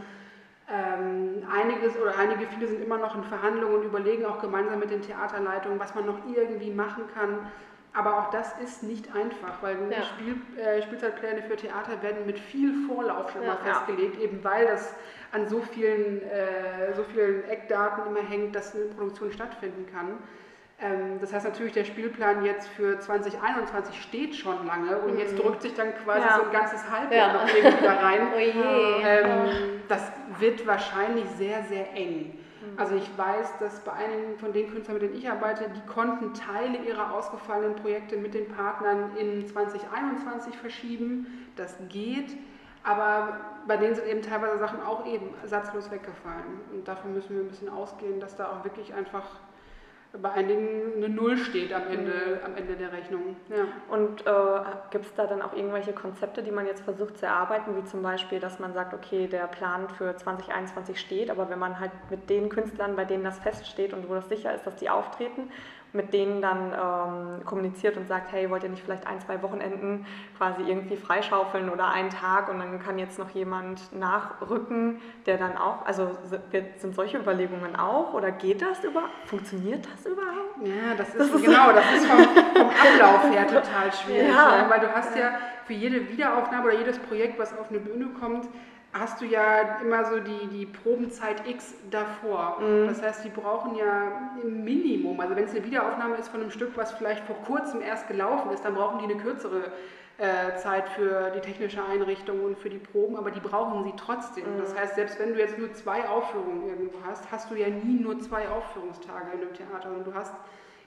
Ähm, einiges oder einige, viele sind immer noch in Verhandlungen und überlegen auch gemeinsam mit den Theaterleitungen, was man noch irgendwie machen kann. Aber auch das ist nicht einfach, weil ja. Spiel, äh, Spielzeitpläne für Theater werden mit viel Vorlauf schon ja, mal festgelegt, ja. eben weil das an so vielen, äh, so vielen Eckdaten immer hängt, dass eine Produktion stattfinden kann. Ähm, das heißt natürlich, der Spielplan jetzt für 2021 steht schon lange und mhm. jetzt drückt sich dann quasi ja. so ein ganzes Halbjahr ja. noch irgendwie da rein. oh ähm, das wird wahrscheinlich sehr, sehr eng. Mhm. Also ich weiß, dass bei einigen von den Künstlern, mit denen ich arbeite, die konnten Teile ihrer ausgefallenen Projekte mit den Partnern in 2021 verschieben. Das geht. Aber bei denen sind eben teilweise Sachen auch eben ersatzlos weggefallen. Und davon müssen wir ein bisschen ausgehen, dass da auch wirklich einfach bei einigen eine Null steht am Ende, mhm. am Ende der Rechnung. Ja. Und äh, gibt es da dann auch irgendwelche Konzepte, die man jetzt versucht zu erarbeiten, wie zum Beispiel, dass man sagt, okay, der Plan für 2021 steht, aber wenn man halt mit den Künstlern, bei denen das feststeht und wo das sicher ist, dass die auftreten mit denen dann ähm, kommuniziert und sagt, hey, wollt ihr nicht vielleicht ein, zwei Wochenenden quasi irgendwie freischaufeln oder einen Tag und dann kann jetzt noch jemand nachrücken, der dann auch, also sind solche Überlegungen auch oder geht das überhaupt? Funktioniert das überhaupt? Ja, das ist, das genau, das ist vom, vom Ablauf her total schwierig, ja. weil du hast ja für jede Wiederaufnahme oder jedes Projekt, was auf eine Bühne kommt, hast du ja immer so die, die Probenzeit X davor. Mhm. Das heißt, die brauchen ja im Minimum, also wenn es eine Wiederaufnahme ist von einem Stück, was vielleicht vor kurzem erst gelaufen ist, dann brauchen die eine kürzere äh, Zeit für die technische Einrichtung und für die Proben, aber die brauchen sie trotzdem. Mhm. Das heißt, selbst wenn du jetzt nur zwei Aufführungen irgendwo hast, hast du ja nie nur zwei Aufführungstage in einem Theater, sondern du hast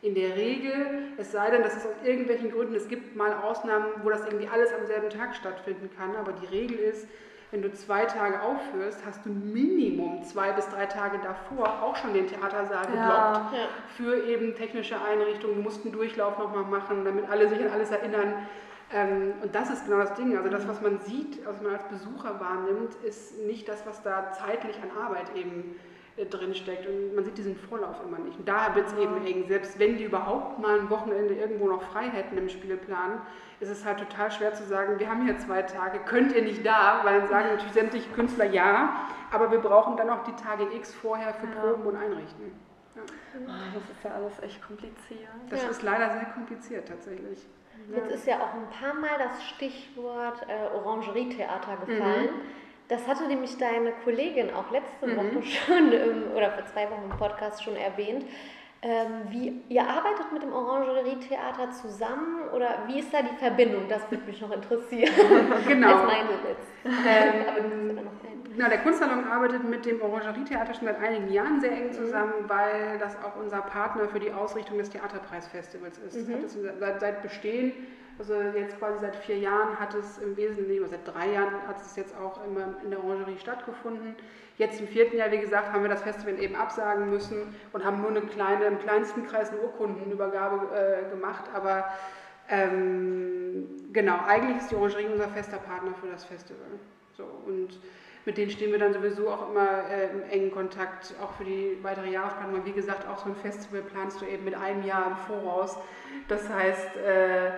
in der Regel, es sei denn, dass es aus irgendwelchen Gründen, es gibt mal Ausnahmen, wo das irgendwie alles am selben Tag stattfinden kann, aber die Regel ist, wenn du zwei Tage aufführst, hast du Minimum zwei bis drei Tage davor auch schon den Theatersaal geblockt ja, ja. für eben technische Einrichtungen. Du musst einen Durchlauf nochmal machen, damit alle sich an alles erinnern. Ähm, und das ist genau das Ding. Also das, was man sieht, was man als Besucher wahrnimmt, ist nicht das, was da zeitlich an Arbeit eben drin steckt. Und man sieht diesen Vorlauf immer nicht. Und da wird es eben eng. Selbst wenn die überhaupt mal ein Wochenende irgendwo noch frei hätten im Spielplan, ist es halt total schwer zu sagen, wir haben hier zwei Tage, könnt ihr nicht da? Weil dann sagen natürlich sämtliche Künstler ja, aber wir brauchen dann auch die Tage X vorher für ja. Proben und Einrichten. Ja. Oh, das ist ja alles echt kompliziert. Das ja. ist leider sehr kompliziert tatsächlich. Jetzt ist ja auch ein paar Mal das Stichwort äh, Orangerietheater gefallen. Mhm. Das hatte nämlich deine Kollegin auch letzte mhm. Woche schon im, oder vor zwei Wochen im Podcast schon erwähnt. Ähm, wie, ihr arbeitet mit dem Orangerie-Theater zusammen oder wie ist da die Verbindung? Das würde mich noch interessieren. genau. Als mein ähm, Aber du noch genau, der Kunstsalon arbeitet mit dem Orangerie-Theater schon seit einigen Jahren sehr eng mhm. zusammen, mhm. weil das auch unser Partner für die Ausrichtung des Theaterpreisfestivals ist. Mhm. Hat es seit, seit Bestehen also jetzt quasi seit vier Jahren hat es im Wesentlichen, seit drei Jahren hat es jetzt auch immer in der Orangerie stattgefunden. Jetzt im vierten Jahr, wie gesagt, haben wir das Festival eben absagen müssen und haben nur eine kleine, im kleinsten Kreis eine Urkundenübergabe äh, gemacht. Aber Ähm, genau, eigentlich ist die Orangerie unser fester Partner für das Festival. So, und mit denen stehen wir dann sowieso auch immer äh, im engen Kontakt, auch für die weitere Jahresplanung. Wie gesagt, auch so ein Festival planst du eben mit einem Jahr im Voraus. Das heißt, äh,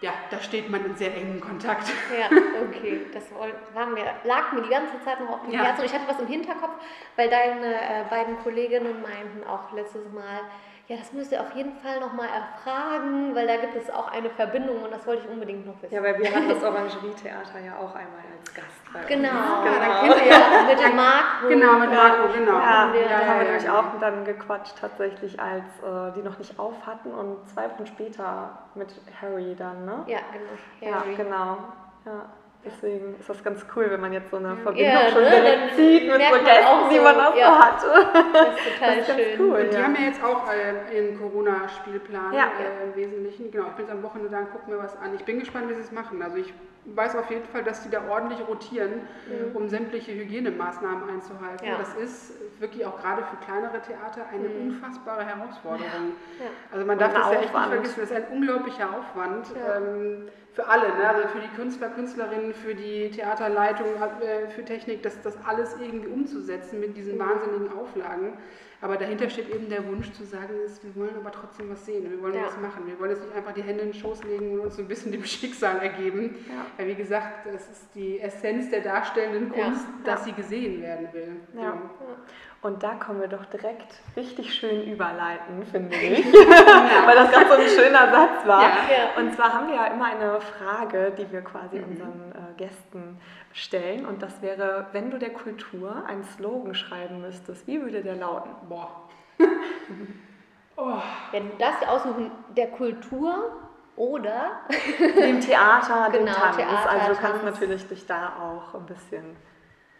ja, da steht man in sehr engem Kontakt. Ja, okay. Das war mir, lag mir die ganze Zeit noch auf dem ja. Herzen. Und ich hatte was im Hinterkopf, weil deine äh, beiden Kolleginnen meinten auch letztes Mal, ja, das müsst ihr auf jeden Fall nochmal erfragen, weil da gibt es auch eine Verbindung und das wollte ich unbedingt noch wissen. Ja, weil wir hatten das Orangerie-Theater ja auch einmal als Gast bei Genau, uns. genau. Da kennt ihr ja mit dem Marco. Genau, mit Marco, genau. Ja, ja, da haben wir nämlich auch dann gequatscht tatsächlich, als äh, die noch nicht auf hatten und zwei Wochen später mit Harry dann, ne? Ja, genau. Harry. Ja, genau. Ja. Deswegen ist das ganz cool, wenn man jetzt so eine Verbindung ja, schon ne? direkt sieht mit so Gästen, die man auch ja. so hat. Das ist total das ist schön. Cool, und die ja. haben ja jetzt auch äh, ihren Corona-Spielplan ja. äh, im Wesentlichen. Genau, ich bin jetzt am Wochenende da und gucke mir was an. Ich bin gespannt, wie sie es machen. Also ich weiß auf jeden Fall, dass die da ordentlich rotieren, mhm. um sämtliche Hygienemaßnahmen einzuhalten. Ja. Das ist wirklich auch gerade für kleinere Theater eine mhm. unfassbare Herausforderung. Ja. Ja. Also man darf das ja echt nicht vergessen, das ist ein unglaublicher Aufwand ähm, für alle, ne? also für die Künstler, Künstlerinnen, für die Theaterleitung, äh, für Technik, das, das alles irgendwie umzusetzen mit diesen mhm. wahnsinnigen Auflagen. Aber dahinter steht eben der Wunsch zu sagen, ist, wir wollen aber trotzdem was sehen, wir wollen ja. was machen. Wir wollen jetzt nicht einfach die Hände in den Schoß legen und uns so ein bisschen dem Schicksal ergeben. Ja. Weil wie gesagt, das ist die Essenz der darstellenden Kunst, ja. dass sie gesehen werden will. Ja. Und da kommen wir doch direkt richtig schön überleiten, finde ich. Weil das ganz so ein schöner Satz war. Und zwar haben wir ja immer eine Frage, die wir quasi mhm. unseren äh, Gästen stellen und das wäre, wenn du der Kultur einen Slogan schreiben müsstest, wie würde der lauten? Boah. oh. Wenn du das aussuchen, der Kultur oder dem Theater, genau, dem Tanz. Theater, also du kannst Tanz. natürlich dich da auch ein bisschen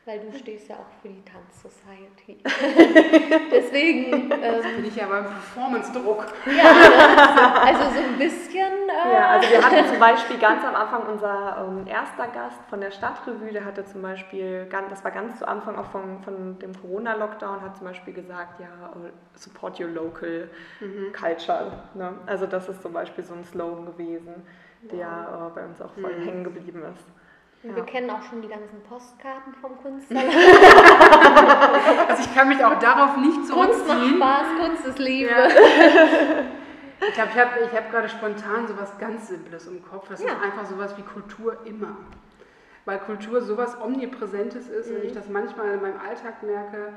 weil du stehst ja auch für die Tanz-Society. Deswegen. Ähm, bin ich ja beim Performance-Druck. Ja, also so ein bisschen. Äh ja, also wir hatten zum Beispiel ganz am Anfang unser ähm, erster Gast von der Stadtrevue, der hatte zum Beispiel, das war ganz zu Anfang auch von, von dem Corona-Lockdown, hat zum Beispiel gesagt, ja, äh, support your local mhm. culture. Ne? Also das ist zum Beispiel so ein Slogan gewesen, der wow. äh, bei uns auch voll mhm. hängen geblieben ist. Ja. Wir kennen auch schon die ganzen Postkarten vom Künstler. also ich kann mich auch darauf nicht zurückziehen. Kunst macht Spaß, Kunst ist Liebe. Ich glaube, ich habe ich hab gerade spontan so was ganz Simples im Kopf. Das ja. ist einfach sowas wie Kultur immer. Weil Kultur sowas Omnipräsentes ist mhm. und ich das manchmal in meinem Alltag merke,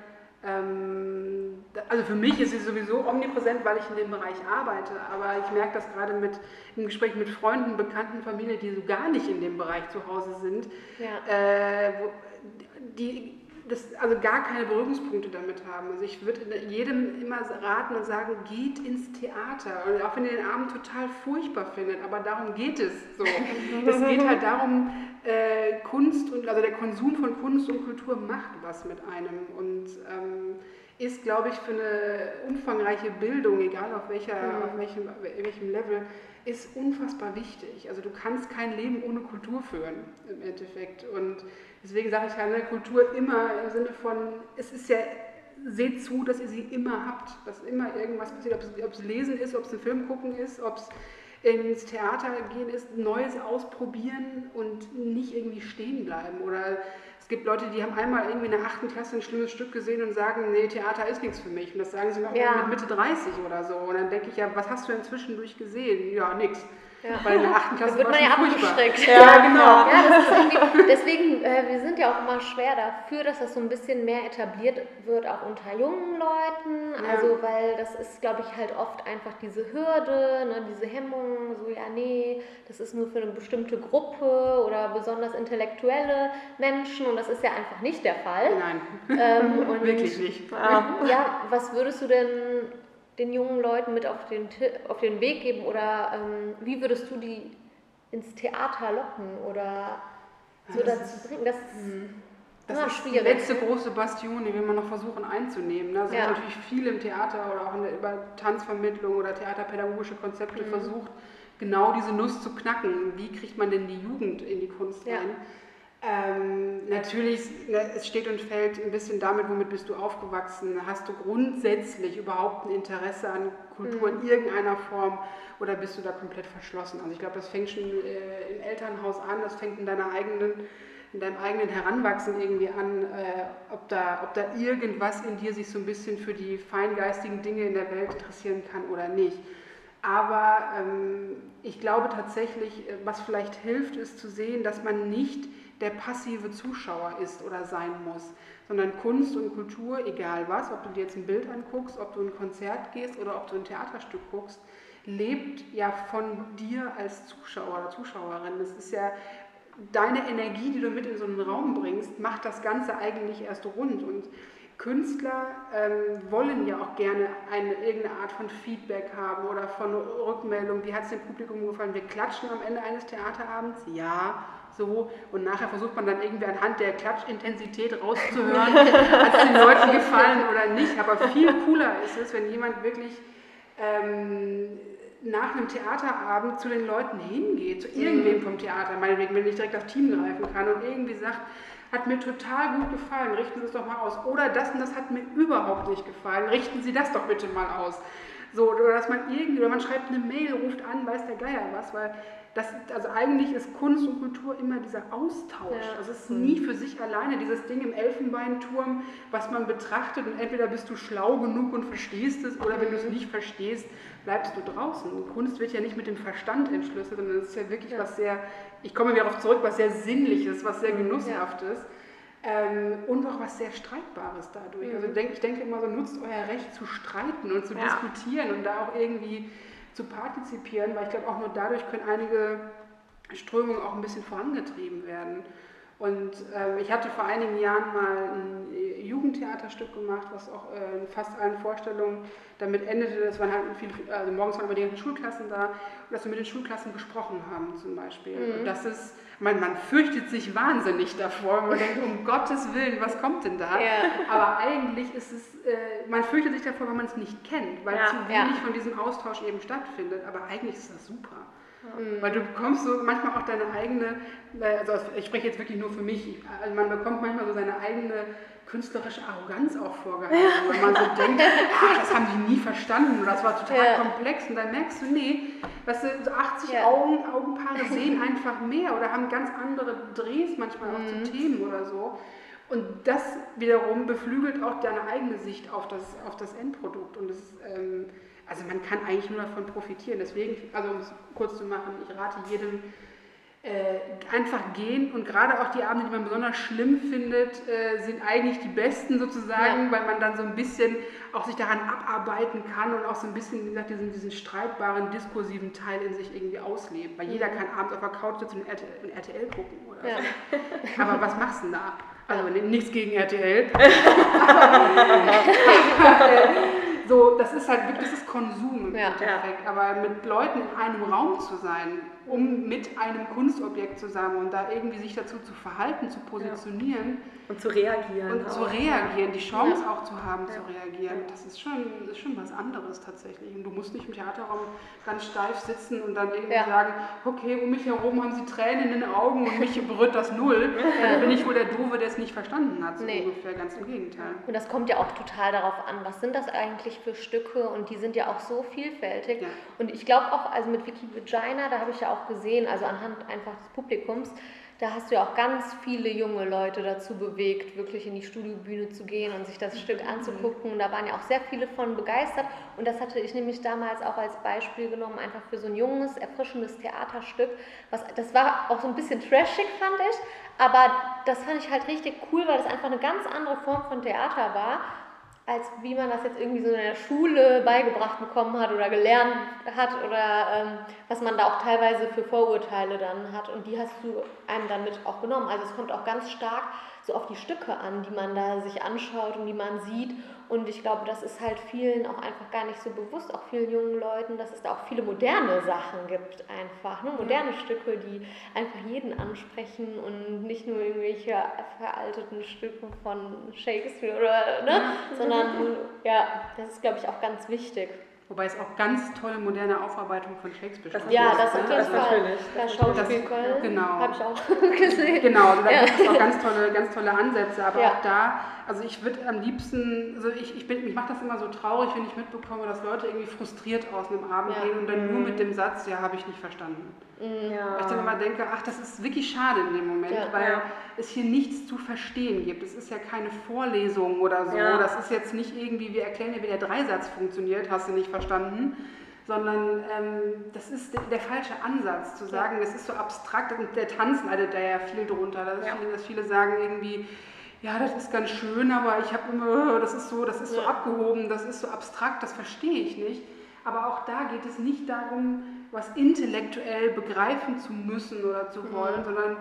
also für mich ist sie sowieso omnipräsent, weil ich in dem Bereich arbeite, aber ich merke das gerade mit, im Gespräch mit Freunden, Bekannten, Familie, die so gar nicht in dem Bereich zu Hause sind, ja. äh, wo, die das, also gar keine Berührungspunkte damit haben. Also ich würde jedem immer raten und sagen, geht ins Theater. Und auch wenn ihr den Abend total furchtbar findet, aber darum geht es so. es geht halt darum, äh, Kunst und also der Konsum von Kunst und Kultur macht was mit einem und ähm, ist, glaube ich, für eine umfangreiche Bildung, egal auf, welcher, mhm. auf welchem, welchem Level, ist unfassbar wichtig. Also du kannst kein Leben ohne Kultur führen im Endeffekt. Und deswegen sage ich ja, ne, Kultur immer im Sinne von, es ist ja, seht zu, dass ihr sie immer habt, dass immer irgendwas passiert, ob es, Lesen ist, ob es ein Film gucken ist, ob es ins Theater gehen ist, Neues ausprobieren und nicht irgendwie stehen bleiben. Oder es gibt Leute, die haben einmal irgendwie in der achten Klasse ein schlimmes Stück gesehen und sagen, nee, Theater ist nichts für mich. Und das sagen sie noch ja. mit Mitte 30 oder so. Und dann denke ich, ja, was hast du inzwischen durchgesehen? Ja, nichts. Ja. Weil in der 8. Klasse da wird man ja abgeschreckt. Ja, genau. Ja, deswegen, äh, wir sind ja auch immer schwer dafür, dass das so ein bisschen mehr etabliert wird, auch unter jungen Leuten. Ja. Also, weil das ist, glaube ich, halt oft einfach diese Hürde, ne, diese Hemmung, so, ja, nee, das ist nur für eine bestimmte Gruppe oder besonders intellektuelle Menschen und das ist ja einfach nicht der Fall. Nein, ähm, wirklich nicht. Ja, was würdest du denn den jungen Leuten mit auf den, auf den Weg geben oder ähm, wie würdest du die ins Theater locken oder so das dazu bringen? Das ist, mhm. das ist schwierig. die letzte große Bastion, die wir immer noch versuchen einzunehmen. Da sind ja. natürlich viele im Theater oder auch in der, über Tanzvermittlung oder theaterpädagogische Konzepte mhm. versucht, genau diese Nuss zu knacken. Wie kriegt man denn die Jugend in die Kunst rein? Ähm, natürlich, ne, es steht und fällt ein bisschen damit, womit bist du aufgewachsen. Hast du grundsätzlich überhaupt ein Interesse an Kultur mhm. in irgendeiner Form oder bist du da komplett verschlossen? Also ich glaube, das fängt schon äh, im Elternhaus an, das fängt in deiner eigenen in deinem eigenen Heranwachsen irgendwie an, äh, ob, da, ob da irgendwas in dir sich so ein bisschen für die feingeistigen Dinge in der Welt interessieren kann oder nicht. Aber ähm, ich glaube tatsächlich, äh, was vielleicht hilft, ist zu sehen, dass man nicht der passive Zuschauer ist oder sein muss, sondern Kunst und Kultur, egal was, ob du dir jetzt ein Bild anguckst, ob du ein Konzert gehst oder ob du ein Theaterstück guckst, lebt ja von dir als Zuschauer oder Zuschauerin. Das ist ja deine Energie, die du mit in so einen Raum bringst, macht das Ganze eigentlich erst rund. Und Künstler ähm, wollen ja auch gerne eine, irgendeine Art von Feedback haben oder von Rückmeldung. Wie hat es dem Publikum gefallen? Wir klatschen am Ende eines Theaterabends? Ja, so. Und nachher versucht man dann irgendwie anhand der Klatschintensität rauszuhören, hat es den Leuten gefallen oder nicht. Aber viel cooler ist es, wenn jemand wirklich ähm, nach einem Theaterabend zu den Leuten hingeht, zu irgendwem mhm. vom Theater, meinetwegen, wenn ich direkt auf Team greifen kann und irgendwie sagt, hat mir total gut gefallen, richten Sie es doch mal aus. Oder das und das hat mir überhaupt nicht gefallen, richten Sie das doch bitte mal aus. So, oder dass man irgendwie, oder man schreibt eine Mail, ruft an, weiß der Geier was, weil das, also eigentlich ist Kunst und Kultur immer dieser Austausch. Ja. Also es ist nie für sich alleine dieses Ding im Elfenbeinturm, was man betrachtet und entweder bist du schlau genug und verstehst es oder wenn du es mhm. nicht verstehst, bleibst du draußen. Und Kunst wird ja nicht mit dem Verstand entschlüsselt, sondern es ist ja wirklich ja. was sehr, ich komme wieder darauf zurück, was sehr Sinnliches, was sehr mhm. Genusshaftes. Ja. Ähm, und auch was sehr Streitbares dadurch. Also mhm. Also ich denke immer so, nutzt euer Recht zu streiten und zu diskutieren und da auch irgendwie zu partizipieren, weil ich glaube, auch nur dadurch können einige Strömungen auch ein bisschen vorangetrieben werden. Und äh, ich hatte vor einigen Jahren mal ein Jugendtheaterstück gemacht, was auch äh, in fast allen Vorstellungen damit endete, das waren halt viele, also morgens waren immer die Schulklassen da, und dass wir mit den Schulklassen gesprochen haben zum Beispiel. Mhm. Und das ist, man, man fürchtet sich wahnsinnig davor, man denkt, um Gottes Willen, was kommt denn da? Ja. Aber eigentlich ist es, äh, man fürchtet sich davor, weil man es nicht kennt, weil ja. zu wenig ja. von diesem Austausch eben stattfindet. Aber eigentlich ist das super. Mhm. Weil du bekommst so manchmal auch deine eigene, äh, also ich spreche jetzt wirklich nur für mich, also man bekommt manchmal so seine eigene künstlerische Arroganz auch vorgehalten, ja. weil man so denkt, ach, das haben die nie verstanden oder das war total ja. komplex und dann merkst du, nee, weißt du, so 80 ja. Augen, Augenpaare sehen einfach mehr oder haben ganz andere Drehs manchmal auch mhm. zu Themen oder so. Und das wiederum beflügelt auch deine eigene Sicht auf das, auf das Endprodukt. Und das, ähm, also man kann eigentlich nur davon profitieren. Deswegen, also um es kurz zu machen, ich rate jedem, einfach gehen und gerade auch die Abende, die man besonders schlimm findet, äh, sind eigentlich die besten sozusagen, ja. weil man dann so ein bisschen auch sich daran abarbeiten kann und auch so ein bisschen, wie gesagt, diesen, diesen streitbaren, diskursiven Teil in sich irgendwie auslebt. Weil jeder mhm. kann abends auf der Couch sitzen und RTL, und RTL gucken oder ja. so. Aber was machst du denn da? Also nichts gegen RTL. so, das ist halt wirklich das ist Konsum im ja, Endeffekt. Aber mit Leuten in einem Raum zu sein, um mit einem Kunstobjekt zusammen und da irgendwie sich dazu zu verhalten, zu positionieren. Ja. Und zu reagieren. Und auch. zu reagieren, die Chance ja. auch zu haben, ja. zu reagieren. Das ist schon, ist schon was anderes tatsächlich. Und du musst nicht im Theaterraum ganz steif sitzen und dann irgendwie sagen, okay, um mich herum haben sie Tränen in den Augen und mich berührt das null. Dann bin ich wohl der Doofe, der es nicht verstanden hat. So nee. ungefähr, ganz im Gegenteil. Und das kommt ja auch total darauf an, was sind das eigentlich für Stücke und die sind ja auch so vielfältig. Und ich glaube auch, also mit Vicky Vagina, da habe ich ja auch auch gesehen, also anhand einfach des Publikums, da hast du ja auch ganz viele junge Leute dazu bewegt, wirklich in die Studiobühne zu gehen und sich das Stück anzugucken. Und da waren ja auch sehr viele von begeistert. Und das hatte ich nämlich damals auch als Beispiel genommen, einfach für so ein junges, erfrischendes Theaterstück. Was, das war auch so ein bisschen trashig, fand ich. Aber das fand ich halt richtig cool, weil das einfach eine ganz andere Form von Theater war als wie man das jetzt irgendwie so in der Schule beigebracht bekommen hat oder gelernt hat oder ähm, was man da auch teilweise für Vorurteile dann hat. Und die hast du einem dann mit auch genommen. Also es kommt auch ganz stark so auf die Stücke an, die man da sich anschaut und die man sieht. Und ich glaube, das ist halt vielen auch einfach gar nicht so bewusst, auch vielen jungen Leuten, dass es da auch viele moderne Sachen gibt einfach. Ne? Moderne ja. Stücke, die einfach jeden ansprechen und nicht nur irgendwelche veralteten Stücke von Shakespeare oder, ne? Ja. sondern ja, das ist, glaube ich, auch ganz wichtig. Wobei es auch ganz tolle moderne Aufarbeitung von Shakespeare das, Ja, das auf jeden Fall. Der Schauspiel Köln genau. habe ich auch gesehen. Genau, also da ja. gibt es auch ganz tolle, ganz tolle Ansätze. Aber ja. auch da, also ich würde am liebsten, also ich, ich, bin, mich macht das immer so traurig, wenn ich mitbekomme, dass Leute irgendwie frustriert aus einem Abend ja. gehen und dann mhm. nur mit dem Satz, ja, habe ich nicht verstanden. Ja. Ich dann immer denke, ach, das ist wirklich schade in dem Moment, weil es hier nichts zu verstehen gibt. Es ist ja keine Vorlesung oder so. Das ist jetzt nicht irgendwie, wir erklären dir, wie der Dreisatz funktioniert, hast du nicht verstanden sondern ähm, das ist der, der, falsche Ansatz, zu sagen, es ist so abstrakt und der Tanz leidet da ja viel drunter, dass, ja. viele, dass viele sagen irgendwie, ja, das ist ganz schön, aber ich habe immer, das ist so, das ist so abgehoben, das ist so abstrakt, das verstehe ich nicht. Aber auch da geht es nicht darum, was intellektuell begreifen zu müssen oder zu wollen, mhm. sondern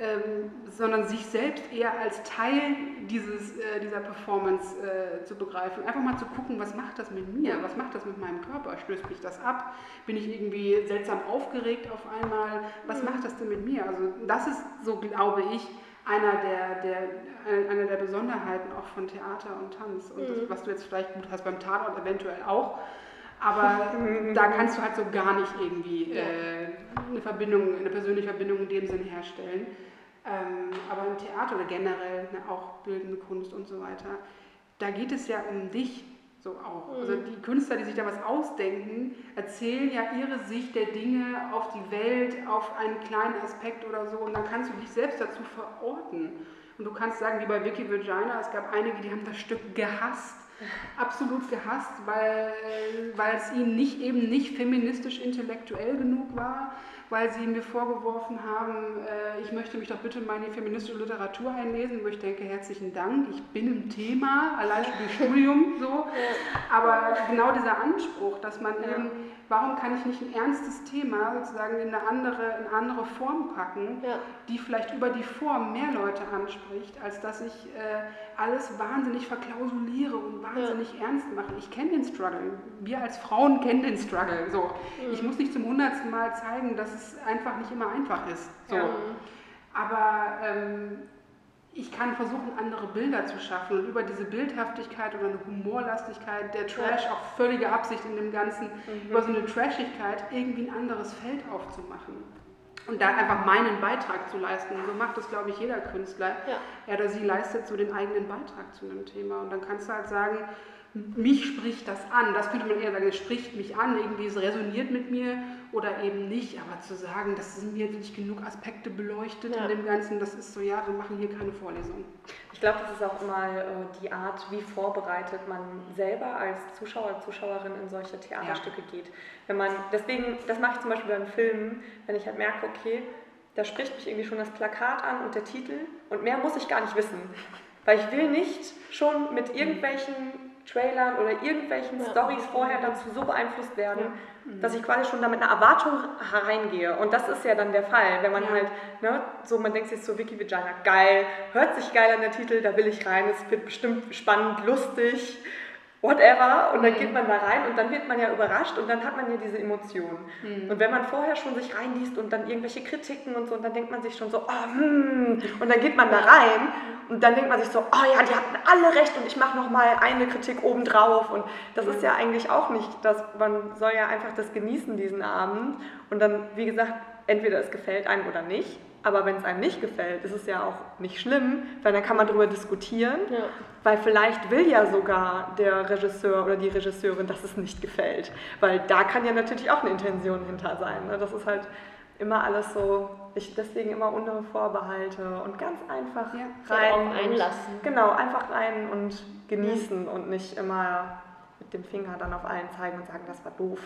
ähm, sondern sich selbst eher als Teil dieses, äh, dieser Performance äh, zu begreifen. Einfach mal zu gucken, was macht das mit mir, was macht das mit meinem Körper, stößt mich das ab, bin ich irgendwie seltsam aufgeregt auf einmal, was mhm. macht das denn mit mir? Also das ist, so glaube ich, einer der, der, einer der Besonderheiten auch von Theater und Tanz. Und mhm. das, was du jetzt vielleicht gut hast beim Tatort eventuell auch, aber da kannst du halt so gar nicht irgendwie äh, eine Verbindung, eine persönliche Verbindung in dem Sinn herstellen. Ähm, aber im Theater oder generell ne, auch bildende Kunst und so weiter, da geht es ja um dich so auch. Mhm. Also die Künstler, die sich da was ausdenken, erzählen ja ihre Sicht der Dinge auf die Welt, auf einen kleinen Aspekt oder so und dann kannst du dich selbst dazu verorten. Und du kannst sagen, wie bei Vicky Virginia, es gab einige, die haben das Stück gehasst, absolut gehasst, weil, weil es ihnen nicht, eben nicht feministisch intellektuell genug war, weil sie mir vorgeworfen haben, äh, ich möchte mich doch bitte mal in die feministische Literatur einlesen, wo ich denke, herzlichen Dank, ich bin im Thema, allein schon im Studium so. Aber genau dieser Anspruch, dass man eben, warum kann ich nicht ein ernstes Thema sozusagen in eine andere, in eine andere Form packen, ja. die vielleicht über die Form mehr Leute anspricht, als dass ich äh, alles wahnsinnig verklausuliere und wahnsinnig ja. ernst mache. Ich kenne den Struggle. Wir als Frauen kennen den Struggle. So. Mhm. Ich muss nicht zum hundertsten Mal zeigen, dass es einfach nicht immer einfach ist. So. Ja. Aber ähm, ich kann versuchen, andere Bilder zu schaffen und über diese Bildhaftigkeit oder eine Humorlastigkeit, der Trash, auch völlige Absicht in dem Ganzen, mhm. über so eine Trashigkeit irgendwie ein anderes Feld aufzumachen. Und da einfach meinen Beitrag zu leisten. Und so macht das, glaube ich, jeder Künstler. Ja. Er oder sie leistet so den eigenen Beitrag zu einem Thema. Und dann kannst du halt sagen, mich spricht das an. Das könnte man eher sagen, es spricht mich an, irgendwie es resoniert mit mir oder eben nicht. Aber zu sagen, das sind mir nicht genug Aspekte beleuchtet ja. in dem Ganzen, das ist so, ja, wir machen hier keine Vorlesung. Ich glaube, das ist auch immer äh, die Art, wie vorbereitet man selber als Zuschauer, Zuschauerin in solche Theaterstücke ja. geht. Wenn man, deswegen, das mache ich zum Beispiel beim Filmen, wenn ich halt merke, okay, da spricht mich irgendwie schon das Plakat an und der Titel und mehr muss ich gar nicht wissen. Weil ich will nicht schon mit irgendwelchen Trailern oder irgendwelchen ja. Stories vorher dazu so beeinflusst werden, ja. dass ich quasi schon damit eine Erwartung hereingehe. Und das ist ja dann der Fall, wenn man ja. halt, ne, so man denkt sich so, Wiki Vagina, geil, hört sich geil an der Titel, da will ich rein, es wird bestimmt spannend, lustig whatever. Und dann geht mhm. man da rein und dann wird man ja überrascht und dann hat man ja diese Emotionen. Mhm. Und wenn man vorher schon sich reinliest und dann irgendwelche Kritiken und so, und dann denkt man sich schon so, oh, hm. und dann geht man da rein und dann denkt man sich so, oh ja, die hatten alle recht und ich mache nochmal eine Kritik obendrauf. Und das ist ja eigentlich auch nicht, dass man soll ja einfach das genießen, diesen Abend. Und dann, wie gesagt, entweder es gefällt einem oder nicht. Aber wenn es einem nicht gefällt, ist es ja auch nicht schlimm, weil dann kann man darüber diskutieren, ja. weil vielleicht will ja sogar der Regisseur oder die Regisseurin, dass es nicht gefällt. Weil da kann ja natürlich auch eine Intention hinter sein. Ne? Das ist halt immer alles so, ich deswegen immer ohne Vorbehalte und ganz einfach ja, rein. einlassen. Genau, einfach rein und genießen ja. und nicht immer mit dem Finger dann auf allen zeigen und sagen, das war doof.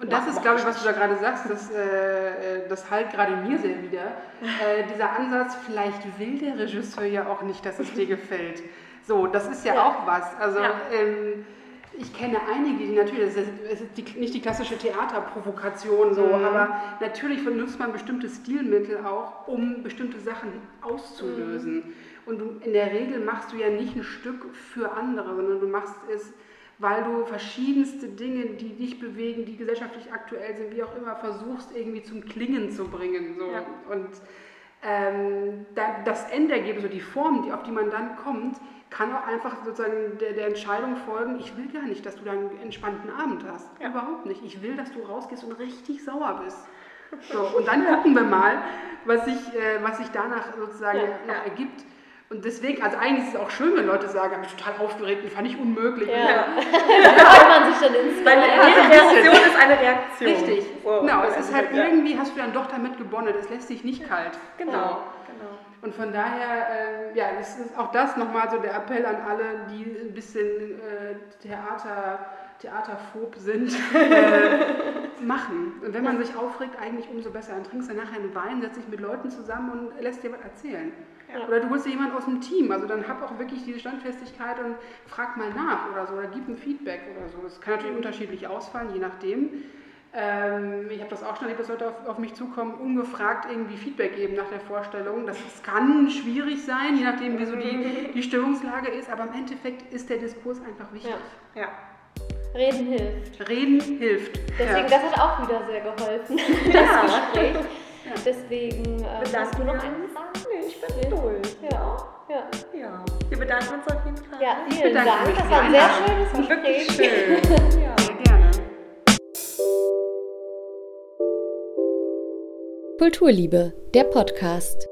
Und das ist, glaube ich, was du da gerade sagst, das, äh, das halt gerade mir sehr wieder. Äh, dieser Ansatz, vielleicht will der Regisseur ja auch nicht, dass es dir gefällt. So, das ist ja, ja. auch was. Also ja. ähm, ich kenne einige, die natürlich, das ist die, nicht die klassische Theaterprovokation so, mhm. aber natürlich benutzt man bestimmte Stilmittel auch, um bestimmte Sachen auszulösen. Mhm. Und du, in der Regel machst du ja nicht ein Stück für andere, sondern du machst es weil du verschiedenste Dinge, die dich bewegen, die gesellschaftlich aktuell sind, wie auch immer, versuchst irgendwie zum Klingen zu bringen. So. Ja. Und ähm, das Endergebnis, oder die Form, die, auf die man dann kommt, kann auch einfach sozusagen der, der, Entscheidung folgen, ich will gar nicht, dass du da einen entspannten Abend hast. Ja. Überhaupt nicht. Ich will, dass du rausgehst und richtig sauer bist. So, und dann gucken wir mal, was sich, äh, was sich danach sozusagen ja, noch ergibt. Und deswegen, also eigentlich ist es auch schön, wenn Leute sagen, ich bin total aufgeregt und fand ich unmöglich. Ja. ja. ja. man sich dann ins Weil eine Reaktion ist eine Reaktion. Richtig. So, genau, es ist halt irgendwie, hast du dann doch damit gewonnen, es lässt sich nicht kalt. Genau, genau. Und von daher, äh, ja, es ist auch das nochmal so der Appell an alle, die ein bisschen äh, Theater theaterphob sind, äh, machen. Und wenn man sich aufregt, eigentlich umso besser. Dann trinkst du nachher einen Wein, setzt dich mit Leuten zusammen und lässt dir was erzählen. Ja. Oder du holst dir jemanden aus dem Team. Also dann hab auch wirklich diese Standfestigkeit und frag mal nach oder so. Oder gib ein Feedback oder so. Das kann natürlich mhm. unterschiedlich ausfallen, je nachdem. Ähm, ich habe das auch schon erlebt, dass Leute auf, auf, mich zukommen, ungefragt irgendwie Feedback geben nach der Vorstellung. Das, das kann schwierig sein, je nachdem, wie so die, die Stimmungslage ist. Aber im Endeffekt ist der Diskurs einfach wichtig. Ja. ja. Reden hilft. Reden hilft. Deswegen, ja. das hat auch wieder sehr geholfen, ja. das Gespräch. Ja. Deswegen, äh, hast du noch eine Frage? Nee, ich bin durch. Ja. Ja. ja. Wir bedanken uns auf jeden Fall. Ja, vielen Dank. Das war ein sehr schönes Gespräch. Schön. ja. Sehr gerne. Kulturliebe, der Podcast.